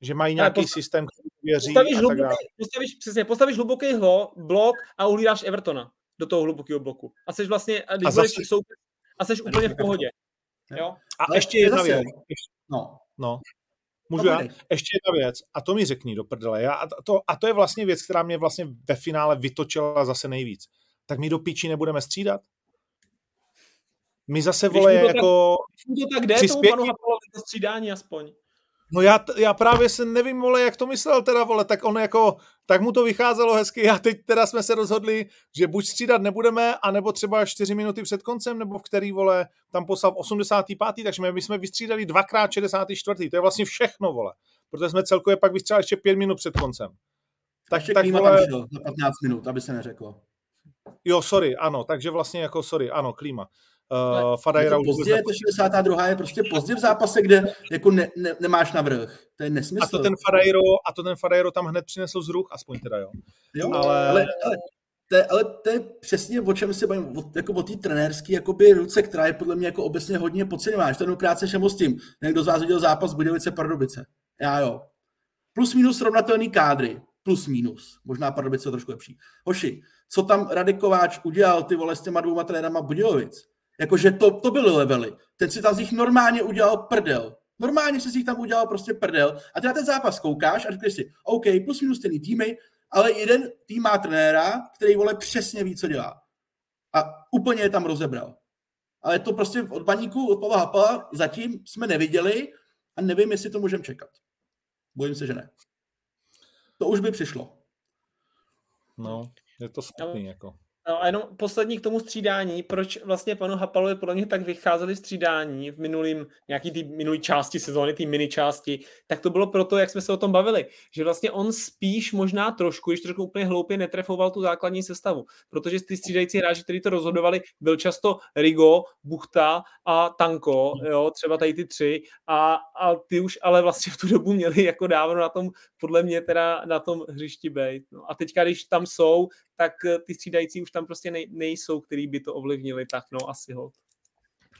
Že mají nějaký postav, systém, který věří postavíš a tak hluboký, postavíš, přesně, postavíš hluboký hlo, blok a uhlídáš Evertona do toho hlubokého bloku. A jsi vlastně, a, a, zase, jsou, a jsi úplně v pohodě. Jo? A ještě jedna věc. No. no. Můžu já? Ještě jedna věc, a to mi řekni do prdele. Já, a, to, a to je vlastně věc, která mě vlastně ve finále vytočila zase nejvíc. Tak my do píči nebudeme střídat? My zase, vole, jako... Když to tak jde, tomu panu to střídání aspoň. No já, já právě se nevím, vole, jak to myslel teda, vole, tak on jako, tak mu to vycházelo hezky a teď teda jsme se rozhodli, že buď střídat nebudeme, anebo třeba 4 minuty před koncem, nebo v který, vole, tam poslal 85. takže my jsme vystřídali dvakrát 64. To je vlastně všechno, vole, protože jsme celkově pak vystřídali ještě 5 minut před koncem. Tak, ještě tak, vole... tam šel za 15 minut, aby se neřeklo. Jo, sorry, ano, takže vlastně jako sorry, ano, klíma. Uh, Fadajra je to pozdě, to 62. je prostě pozdě v zápase, kde jako ne, ne, nemáš navrh. To je nesmysl. A to ten Fadajro, a to ten Fadajro tam hned přinesl z ruch, aspoň teda, jo. Jo, ale, ale, ale to je, ale to je přesně o čem se bavím, o, jako o té trenérské jakoby ruce, která je podle mě jako obecně hodně podceňová. To je práce všem s tím. Někdo z vás viděl zápas Budějovice Pardubice. Já jo. Plus minus srovnatelný kádry. Plus minus. Možná Pardubice je trošku lepší. Hoši, co tam Radek Kováč udělal ty vole s těma dvouma trenérama Budějovic? Jakože to, to byly levely. Ten si tam z nich normálně udělal prdel. Normálně si z nich tam udělal prostě prdel. A ty na ten zápas koukáš a řekneš si, OK, plus minus stejný týmy, ale jeden tým má trenéra, který vole přesně ví, co dělá. A úplně je tam rozebral. Ale to prostě od paníku, od Pavla Hapala zatím jsme neviděli a nevím, jestli to můžeme čekat. Bojím se, že ne. To už by přišlo. No, je to smutný, jako. No a jenom poslední k tomu střídání, proč vlastně panu Hapalovi podle mě tak vycházeli střídání v minulým, nějaký tý minulý části sezóny, té mini části, tak to bylo proto, jak jsme se o tom bavili, že vlastně on spíš možná trošku, když řeknu úplně hloupě, netrefoval tu základní sestavu, protože ty střídající hráči, kteří to rozhodovali, byl často Rigo, Buchta a Tanko, jo, třeba tady ty tři. A, a ty už ale vlastně v tu dobu měli jako dávno na tom, podle mě teda na tom hřišti být. No a teďka, když tam jsou, tak ty střídající už tam prostě nej, nejsou, který by to ovlivnili, tak no asi ho.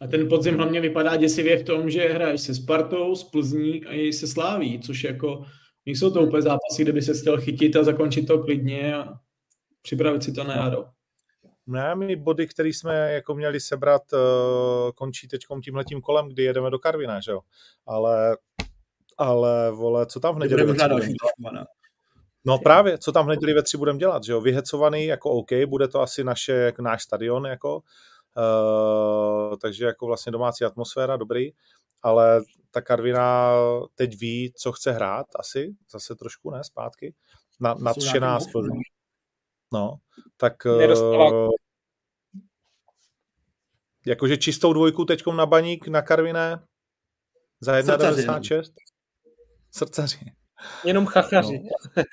A ten podzim hlavně vypadá děsivě v tom, že hraješ se Spartou, s Plzní a i se Sláví, což jako nejsou to úplně zápasy, kde by se chtěl chytit a zakončit to klidně. A připravit si to na jaro. Ne, my body, které jsme jako měli sebrat, uh, končí teď tímhletím kolem, kdy jedeme do Karvina, že jo? Ale, ale vole, co tam v neděli budeme dělat? No právě, co tam v neděli ve tři budeme dělat, že jo? Vyhecovaný, jako OK, bude to asi naše, jako náš stadion, jako, uh, takže jako vlastně domácí atmosféra, dobrý, ale ta Karvina teď ví, co chce hrát, asi, zase trošku, ne, zpátky, na, nadšená z No, tak uh, jakože čistou dvojku teďkom na baník na Karviné za 1,96. Srdcaři. Jenom chachaři. No.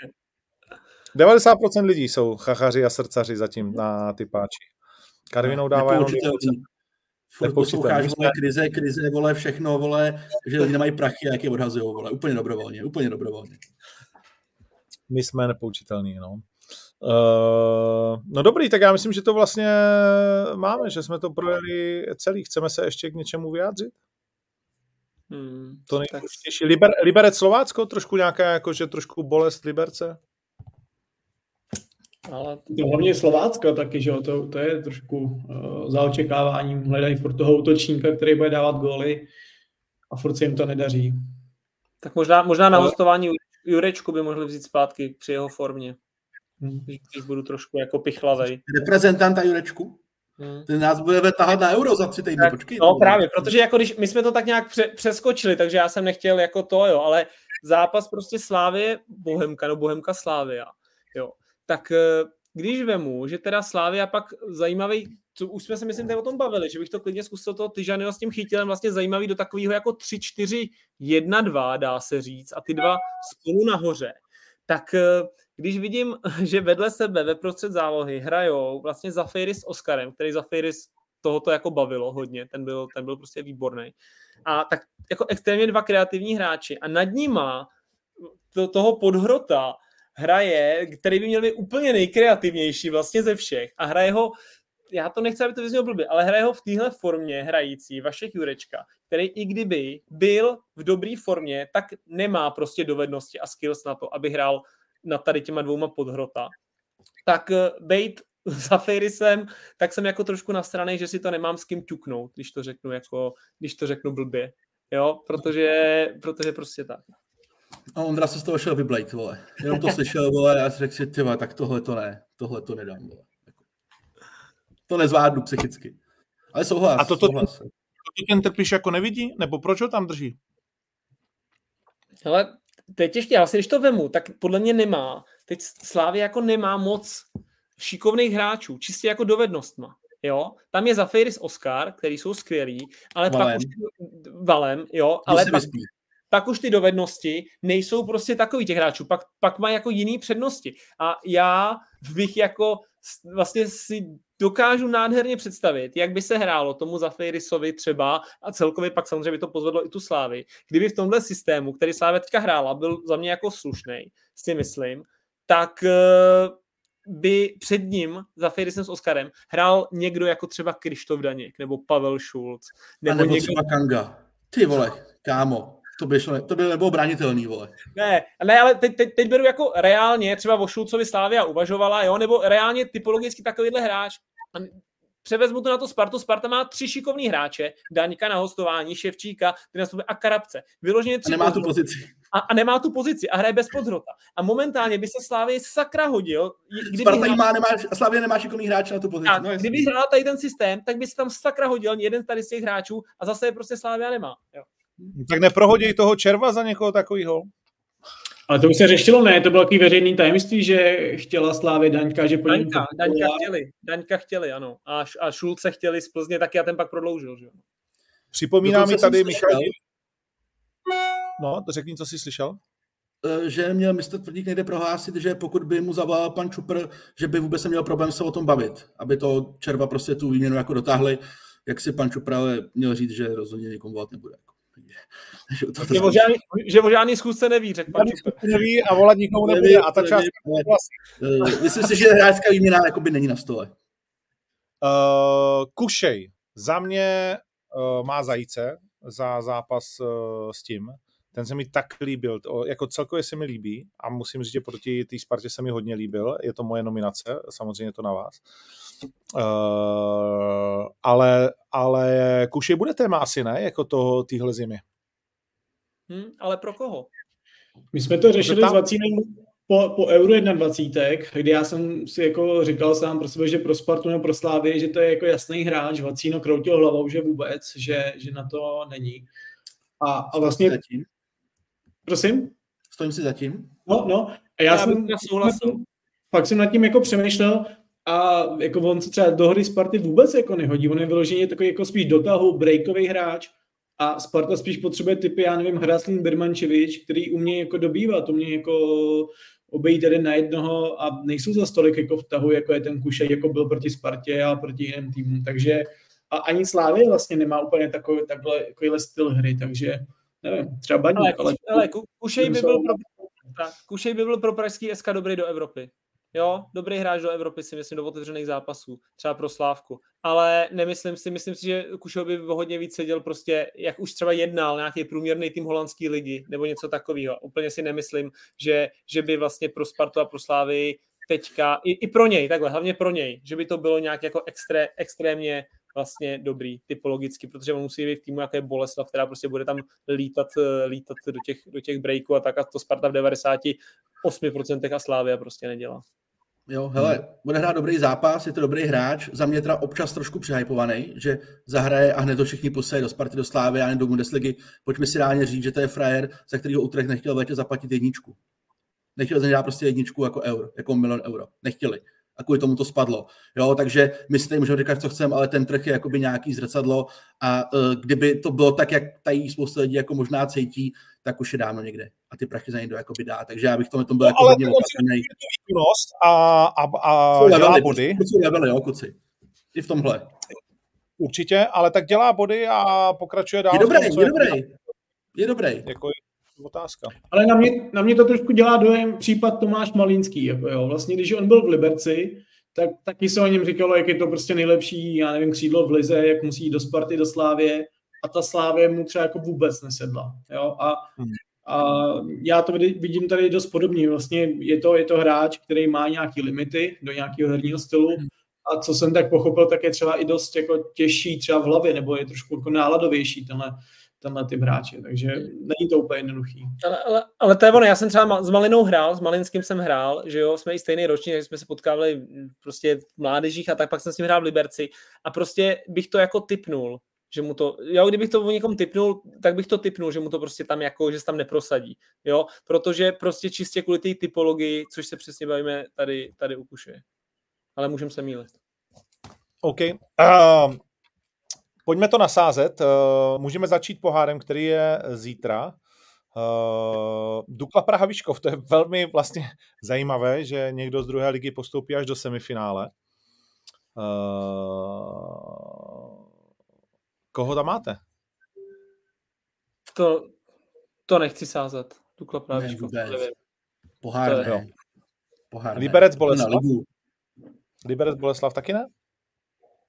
90% lidí jsou chachaři a srdcaři zatím na ty páči. Karvinou dává jenom Furt posloucháš, vole, krize, krize, vole, všechno, vole, že lidi nemají prachy, jak je odhazují, vole, úplně dobrovolně, úplně dobrovolně. My jsme nepoučitelní, no. Uh, no dobrý, tak já myslím, že to vlastně máme, že jsme to projeli celý. Chceme se ještě k něčemu vyjádřit? Hmm, to nejdůležitější. Liber, Liberec Slovácko, trošku nějaká, jakože trošku bolest Liberce? Ale to hlavně Slovácko taky, že jo, to, to je trošku uh, za očekáváním. Hledají furt toho útočníka, který bude dávat góly a furt se jim to nedaří. Tak možná, možná na hostování Jurečku by mohli vzít zpátky při jeho formě. Hmm. Když budu trošku jako pichlavej. Reprezentanta Jurečku? Hmm. Ten nás bude tahat na euro za tři týdny, počkej. No právě, protože jako když my jsme to tak nějak pře- přeskočili, takže já jsem nechtěl jako to, jo, ale zápas prostě Slávě, Bohemka, no Bohemka Slávia, jo, tak eh, když vemu, že teda Slávia pak zajímavý, co už jsme se myslím tady o tom bavili, že bych to klidně zkusil toho Tyžanyho s tím chytilem vlastně zajímavý do takového jako 3-4-1-2 dá se říct a ty dva spolu nahoře, tak eh, když vidím, že vedle sebe ve prostřed zálohy hrajou vlastně Zafiry s Oskarem, který Zafiry tohoto jako bavilo hodně, ten byl, ten byl prostě výborný. A tak jako extrémně dva kreativní hráči a nad nima to, toho podhrota hraje, který by měl být úplně nejkreativnější vlastně ze všech a hraje ho já to nechci, aby to vyznělo blbě, ale hraje ho v téhle formě hrající Vašek Jurečka, který i kdyby byl v dobré formě, tak nemá prostě dovednosti a skills na to, aby hrál nad tady těma dvouma podhrota. Tak eh, bejt za Fejrisem, tak jsem jako trošku na straně, že si to nemám s kým ťuknout, když to řeknu jako, když to řeknu blbě. Jo, protože, protože prostě tak. A Ondra se z toho šel vyblejt, vole. Jenom to slyšel, vole, a já si řekl si, ty tak tohle to ne, tohle to nedám, vole. To nezvládnu psychicky. Ale souhlas. A to, to, souhlas. to, to ten trpíš jako nevidí? Nebo proč ho tam drží? Ale teď ještě, já si když to vemu, tak podle mě nemá. Teď Slávě jako nemá moc šikovných hráčů, čistě jako dovednostma. Jo, tam je Zafiris Oscar, který jsou skvělí, ale valem. pak už valem, jo, ale pak, pak už ty dovednosti nejsou prostě takový těch hráčů, pak, pak mají jako jiný přednosti. A já bych jako vlastně si dokážu nádherně představit, jak by se hrálo tomu Zafirisovi třeba a celkově pak samozřejmě by to pozvedlo i tu Slávy, kdyby v tomhle systému, který Slávy teďka hrála, byl za mě jako slušný, si myslím, tak eh, by před ním za Firisem s Oskarem hrál někdo jako třeba Krištof Daněk nebo Pavel Šulc. Nebo, a nebo někdo... třeba Kanga. Ty vole, kámo. To by, šlo, to by nebylo branitelný, vole. Ne, ne ale teď, teď, teď beru jako reálně, třeba o Šulcovi Slávia uvažovala, jo, nebo reálně typologicky takovýhle hráč. A převezmu to na to Spartu. Sparta má tři šikovní hráče, Daňka na hostování, Ševčíka, který nastupuje a Karabce. Vyloženě tři a nemá tu pozici. A, a, nemá tu pozici a hraje bez podhrota. A momentálně by se Slávě sakra hodil. Kdyby Sparta hrál... má, nemá, Slávě nemá šikovný hráč na tu pozici. A no, kdyby hrál tady ten systém, tak by se tam sakra hodil jeden tady z těch hráčů a zase je prostě Slávia nemá. Jo. Tak neprohodí toho červa za někoho takového? Ale to už se řešilo, ne? To bylo takový veřejný tajemství, že chtěla Slávě Daňka, že po něm... Daňka, Daňka chtěli, Daňka chtěli, ano. A, a Šulce chtěli z Plzně, tak já ten pak prodloužil, že Připomíná mi tady Michal... No, řekni, co jsi slyšel? E, že měl mistr Tvrdík někde prohlásit, že pokud by mu zavolal pan Čupr, že by vůbec neměl problém se o tom bavit, aby to červa prostě tu výměnu jako dotáhli, jak si pan Čupr ale měl říct, že rozhodně někomu volat nebude. že, to, že, o žádný, že o žádný schůzce neví, řekl pan Neví a volat nikomu neví, nebude. A ta část... Uh, myslím si, že hráčská výměna jakoby není na stole. Uh, Kušej. Za mě uh, má zajíce za zápas uh, s tím, ten se mi tak líbil, to, jako celkově se mi líbí a musím říct, že proti té Spartě se mi hodně líbil, je to moje nominace, samozřejmě to na vás. Uh, ale, ale Kuši bude téma asi, ne, jako toho téhle zimy. Hmm, ale pro koho? My jsme to řešili tam... s Vacínem po, po Euro 21, kdy já jsem si jako říkal sám pro sebe, že pro Spartu nebo pro Slávy, že to je jako jasný hráč, Vacíno kroutil hlavou, že vůbec, že, že na to není. A, a vlastně... Zatím. Prosím? Stojím si zatím. No, no. A já, já jsem, souhlasil. Pak jsem nad tím jako přemýšlel a jako on se třeba do hry Sparty vůbec jako nehodí. On je vyloženě takový jako spíš dotahu, breakový hráč a Sparta spíš potřebuje typy, já nevím, Hraslín Birmančevič, který umí jako dobývat, umí jako obejít jeden na jednoho a nejsou za stolik jako v tahu, jako je ten Kušej, jako byl proti Spartě a proti jiným týmům. Takže a ani Slávě vlastně nemá úplně takový, takhle, takovýhle styl hry, takže nevím, třeba Baník, ale... ale, ale Kušej, by byl pro, Kušej by byl pro pražský SK dobrý do Evropy. Jo, dobrý hráč do Evropy si myslím, do otevřených zápasů, třeba pro Slávku. Ale nemyslím si, myslím si, že Kušo by hodně víc seděl prostě, jak už třeba jednal nějaký průměrný tým holandský ligy, nebo něco takového. Úplně si nemyslím, že, že by vlastně pro Spartu a pro Slávy teďka, i, i pro něj, takhle, hlavně pro něj, že by to bylo nějak jako extré, extrémně vlastně dobrý typologicky, protože on musí být v týmu, jako je Boleslav, která prostě bude tam lítat, lítat do těch, do těch breaků a tak a to Sparta v 98% a Slávia prostě nedělá. Jo, hele, bude hrát dobrý zápas, je to dobrý hráč, za mě teda občas trošku přehypovaný, že zahraje a hned to všichni posají do Sparty, do Slávy a do Bundesligy. Pojďme si reálně říct, že to je frajer, za kterého Utrecht nechtěl v zaplatit jedničku. Nechtěl za prostě jedničku jako euro, jako milion euro. Nechtěli a kvůli tomu to spadlo. Jo, takže my si tady můžeme říkat, co chceme, ale ten trh je jakoby nějaký zrcadlo a uh, kdyby to bylo tak, jak tady spousta lidí jako možná cítí, tak už je dávno někde a ty prachy za někdo jakoby dá. Takže já bych tomu tom byl no, jako hodně opatrný. A, a, a levely, dělá body. Jsou levely, jo, kuci. I v tomhle. Určitě, ale tak dělá body a pokračuje dál. Je dobrý, tom, je dobrý. Je dobrý. Jako otázka. Ale na mě, na mě to trošku dělá dojem případ Tomáš Malínský. Jako jo. Vlastně, když on byl v Liberci, tak taky se o něm říkalo, jak je to prostě nejlepší, já nevím, křídlo v Lize, jak musí jít do Sparty, do Slávě a ta Slávě mu třeba jako vůbec nesedla. Jo? A, hmm. a já to vidím tady dost podobně. Vlastně je to, je to hráč, který má nějaké limity do nějakého herního stylu hmm. a co jsem tak pochopil, tak je třeba i dost jako těžší třeba v hlavě, nebo je trošku jako náladovější tenhle, tenhle typ hráče, takže není to úplně jednoduchý. Ale, ale, ale to je ono, já jsem třeba s Malinou hrál, s Malinským jsem hrál, že jo, jsme i stejný ročník, že jsme se potkávali prostě v mládežích a tak pak jsem s ním hrál v Liberci a prostě bych to jako typnul, že mu to, jo, kdybych to o někom typnul, tak bych to typnul, že mu to prostě tam jako, že se tam neprosadí, jo, protože prostě čistě kvůli té typologii, což se přesně bavíme tady, tady ukušuje. Ale můžeme se mílit. OK. Uh, Pojďme to nasázet. Eh, můžeme začít pohárem, který je zítra. Uh, Dukla Praha Vyškov, to je velmi vlastně zajímavé, že někdo z druhé ligy postoupí až do semifinále. Uh, koho tam máte? To, to nechci sázet. Dukla Praha Vyškov. Pohár, ne. Pohár Liberec Boleslav? Liberec Boleslav taky ne?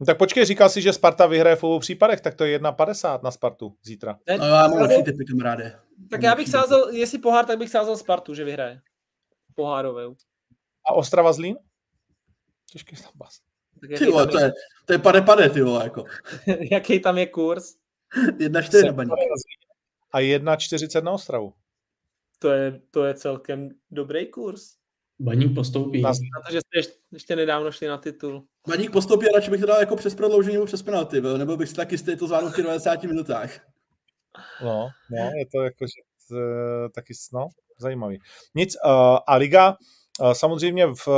No tak počkej, říkal si, že Sparta vyhraje v obou případech, tak to je 1,50 na Spartu zítra. Ne, no já mám lepší typy, kamaráde. Tak já bych sázel, jestli pohár, tak bych sázel Spartu, že vyhraje. Pohárovou. A Ostrava Zlín? Těžký zápas. Ty vole, to je, to je pade pade, ty vole, jako. jaký tam je kurz? 1,4 na baník. A 1,40 na Ostravu. To je, to je celkem dobrý kurz. Baník postoupí. Na to, že jste ještě nedávno šli na titul. Baník postoupí a radši bych to dal jako přes prodloužení nebo přes penalty, byl, nebo bych si taky jistý to zvládl v těch 90 minutách. No, no, je to jako, že to, taky, no, zajímavý. Nic, uh, a Liga, samozřejmě v,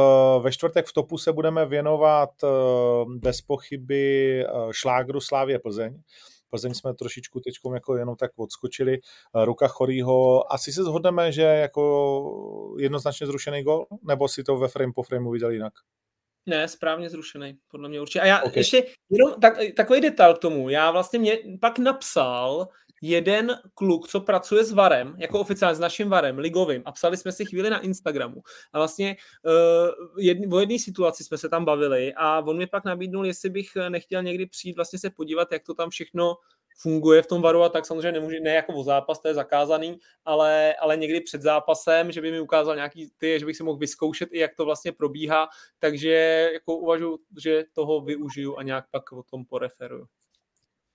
ve čtvrtek v topu se budeme věnovat uh, bez pochyby šlágru Slávě Plzeň. Plzeň jsme trošičku teď jako jenom tak odskočili. Ruka Chorýho, asi se shodneme, že jako jednoznačně zrušený gol, nebo si to ve frame po frameu viděl jinak? Ne, správně zrušený, podle mě určitě. A já okay. ještě jenom tak, takový detail k tomu. Já vlastně mě pak napsal jeden kluk, co pracuje s Varem, jako oficiálně s naším Varem, ligovým, a psali jsme si chvíli na Instagramu. A vlastně uh, jedn, o jedné situaci jsme se tam bavili a on mi pak nabídnul, jestli bych nechtěl někdy přijít vlastně se podívat, jak to tam všechno funguje v tom varu a tak samozřejmě nemůže, ne jako o zápas, to je zakázaný, ale, ale někdy před zápasem, že by mi ukázal nějaký ty, že bych si mohl vyzkoušet i jak to vlastně probíhá, takže jako uvažuji, že toho využiju a nějak pak o tom poreferuju.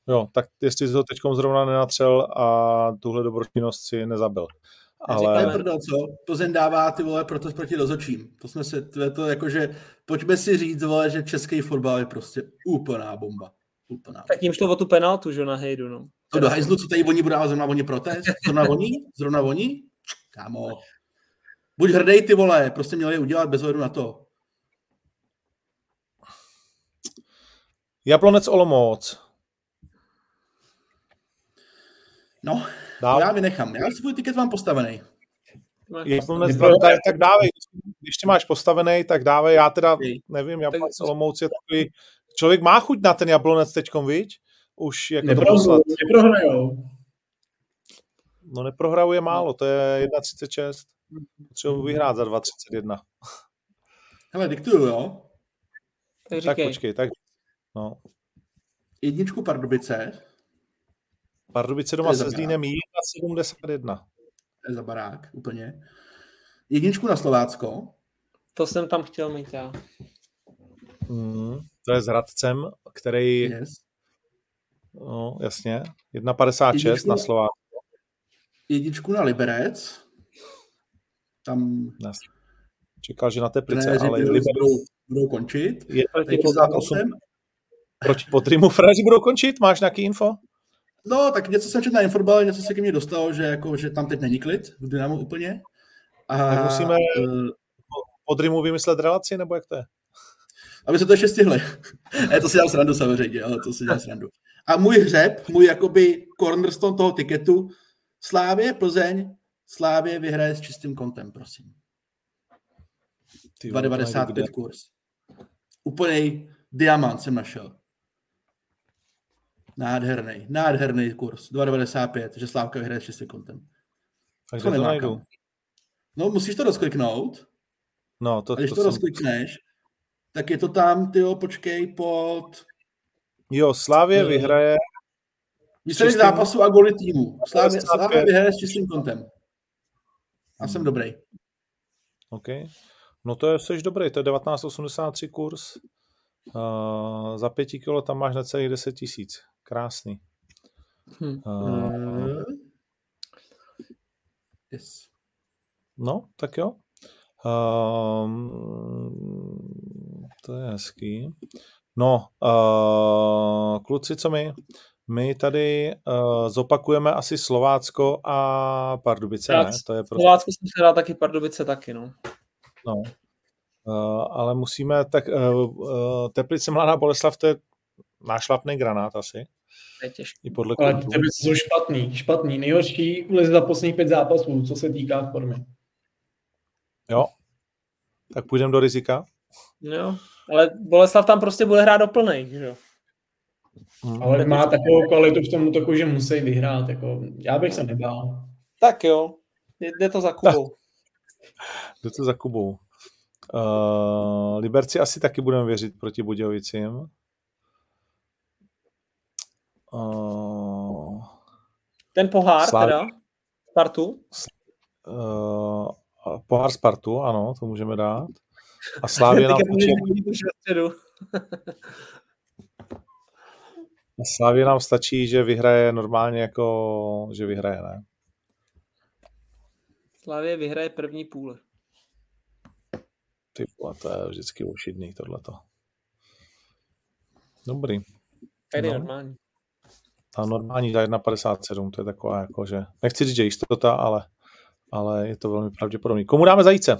Jo, tak jestli jsi to teď zrovna nenatřel a tuhle dobročinnost si nezabil. Ale... Říkáme, prdel, co? Plzeň dává ty vole proto proti rozočím. To jsme si, to je to jakože, pojďme si říct, vole, že český fotbal je prostě úplná bomba. Úplná. Tak jim šlo o tu penaltu, že na hejdu, no. To do hajzlu, co tady oni budou dávat zrovna oni protest? Zrovna oni? Zrovna oni? Kámo. Buď hrdej ty vole, prostě měli je udělat bez ohledu na to. Jablonec Olomouc. No, Dál. já vynechám. Já svůj tiket mám postavený. Jablonec, tak, tak dávej. Když tě máš postavený, tak dávej. Já teda nevím, Jablonec Olomouc je takový... Člověk má chuť na ten Jablonec teďkom, viď? Už jako Neprohrajou, neprohrajou. No neprohrajou je málo, to je 1,36. Potřebuji vyhrát za 2,31. Hele, diktuju, jo? Tak, tak počkej, tak no. Jedničku Pardubice. Pardubice doma se Zlínem 1,71. To je za barák, úplně. Jedničku na Slovácko. To jsem tam chtěl mít já. Mm, to je s Hradcem, který... Yes. No, jasně. 1,56 na Slovácko. Jedničku na Liberec. Tam... Yes. Čekal, že na Teplice, ne, ale Liberec... budou, budou končit. Je proti, proti Potrimu Fraži budou končit? Máš nějaký info? No, tak něco jsem četl na Infobal, něco se ke mně dostalo, že, jako, že tam teď není klid v Dynamu úplně. A, tak musíme uh, pod Rimu vymyslet relaci, nebo jak to je? Aby se to ještě stihli. ne, to si dělám srandu samozřejmě, ale to si dělám srandu. A můj hřeb, můj jakoby cornerstone toho tiketu, Slávě, Plzeň, Slávě vyhraje s čistým kontem, prosím. 2,95 kurz. Úplný diamant jsem našel. Nádherný, nádherný kurz. 2,95, že Slávka vyhraje s čistým kontem. Takže to najdu. No, musíš to rozkliknout. No, to, a když to, to jsem... rozklikneš, tak je to tam, ty počkej, pod... Jo, Slávě no. vyhraje... Výsledek čistým... zápasu a goly týmu. Slávě, Slávě vyhraje s čistým kontem. A jsem dobrý. OK. No to je, jsi dobrý, to je 1983 kurz. Uh, za pěti kilo tam máš na celých 10 tisíc. Krásný. Hmm. Uh, yes. No, tak jo. Um, to je hezký. No, uh, kluci, co my? My tady uh, zopakujeme asi Slovácko a Pardubice, ne? To je prostě... Slovácko jsem se dá taky, Pardubice taky, no. No, uh, ale musíme, tak uh, uh, Teplice Mladá Boleslav, to je nášlapný granát asi. Je těžký. I podle ale Teplice jsou špatný, špatný. Nejhorší ulez za posledních pět zápasů, co se týká formy. Jo, tak půjdeme do rizika. Jo, ale Boleslav tam prostě bude hrát doplnej, že jo? Hmm. Ale má takovou kvalitu v tom útoku, že musí vyhrát. Jako, já bych se nebál. Tak jo, jde to za Kubou. jde to za Kubou. Uh, Liberci asi taky budeme věřit proti Budějovicím. Uh, Ten pohár Slav... teda? Spartu? Uh, pohár Spartu, ano, to můžeme dát. A Slávě nám A Slávě nám stačí, že vyhraje normálně jako, že vyhraje, ne? Slávě vyhraje první půl. Ty vole, to je vždycky ošidný tohleto. Dobrý. Tady no. normální. A normální za 1,57, to je taková jako, že nechci říct, že jistota, ale, ale je to velmi pravděpodobný. Komu dáme zajíce?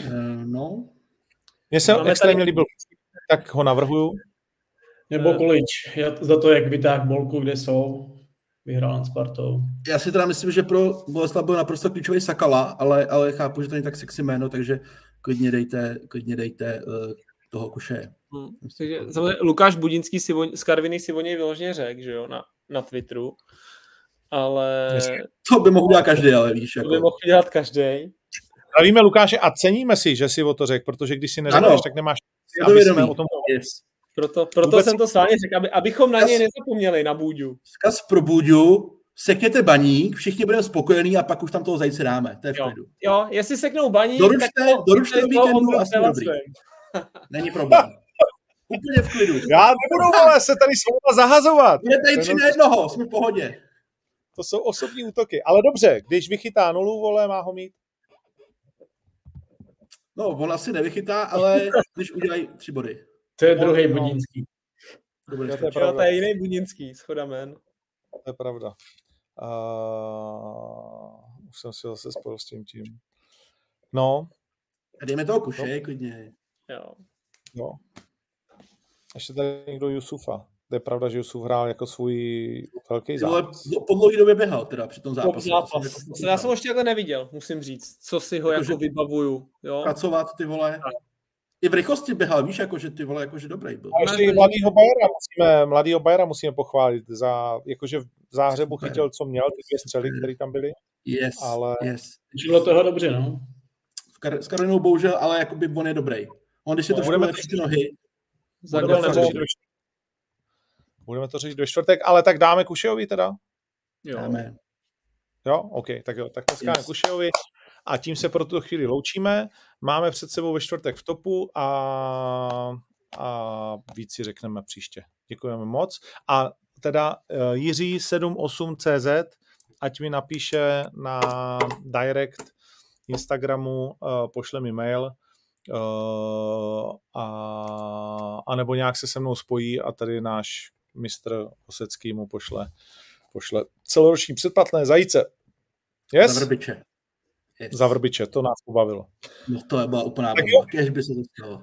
Uh, no. Mně se Máme extrémně tady... líbil, tak ho navrhuju. Nebo Količ, já za to, jak vytáh bolku, kde jsou, vyhrál nad Spartou. Já si teda myslím, že pro Boleslav byl naprosto klíčový Sakala, ale, ale chápu, že to není tak sexy jméno, takže klidně dejte, klidně dejte uh, toho kuše. Hmm, takže, samozřejmě Lukáš Budinský si o, z Karviny si o něj vyloženě řekl, že jo, na, na Twitteru. Ale... To by mohl dělat každý, ale víš. Jako... To by mohl dělat každý. Zdravíme Lukáše a ceníme si, že si o to řekl, protože když si neřekneš, tak nemáš, aby jsme o tom yes. Proto, proto Vůbec... jsem to s vámi řekl, aby, abychom na něj nezapomněli, na Bůďu. Zkaz pro Bůďu, sekněte baník, všichni budeme spokojení a pak už tam toho zajce dáme. To je v jo. jo, jestli seknou baník, doručte, tak to, doručte do víkendu a jsme dobrý. Není problém. Úplně v klidu. Já nebudu ale se tady s váma zahazovat. Je tady tři na jednoho, jsme v pohodě. To jsou osobní útoky. Ale dobře, když vychytá nulu, vole, má ho mít. No, on asi nevychytá, ale když udělají tři body. To je druhý no. Budínský. To, to, je pravda. to je jiný Budínský, schoda men. To je pravda. Uh, už jsem si zase spojil s tím tím. No. A dejme toho kuše, no. klidně. Jo. Jo. Ještě tady někdo Jusufa. To je pravda, že Jusuf hrál jako svůj velký zápas. Ale po dlouhé době běhal teda při tom zápase. zápas. Jako já jsem ho ještě takhle neviděl, musím říct, co si ho jako, jako vybavuju. Jo? Pracovat ty vole. I v rychlosti běhal, víš, jako, že ty vole, jako, že dobrý byl. A ještě mladýho Bajera musíme, mladýho Bajera musíme pochválit za, jakože v záhřebu chytil, co měl, ty dvě střely, které tam byly. Yes, ale... yes. Bylo toho dobře, no. S Karolinou bohužel, ale jakoby on je dobrý. On, když je to budeme ty nohy, to, do budeme to řešit do čtvrtek, ale tak dáme Kušejovi teda? Jo. Dáme. Jo, OK, tak jo, tak dneska yes. Kušejovi a tím se pro tuto chvíli loučíme. Máme před sebou ve čtvrtek v topu a, a víc si řekneme příště. Děkujeme moc. A teda uh, Jiří 78CZ, ať mi napíše na direct Instagramu, uh, pošle mi mail, uh, a, a nebo nějak se se mnou spojí a tady náš mistr Osecký mu pošle, pošle celoroční předplatné zajíce. Yes? Za vrbiče. Yes. Za vrbiče, to nás pobavilo. No to je byla úplná bomba, kež by se to stalo.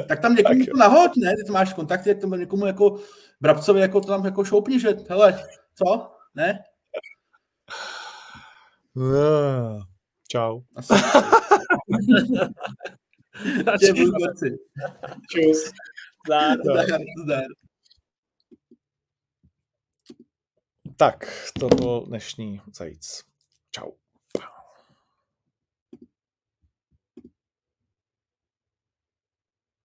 tak tam někomu to nahoď, ne? Ty to máš kontakty, jak tam někomu jako Brabcovi jako to tam jako šoupni, že hele, co? Ne? No. Čau. Čus. Zdar. Zdar. Zdar. Tak, to bylo dnešní zajíc. Čau.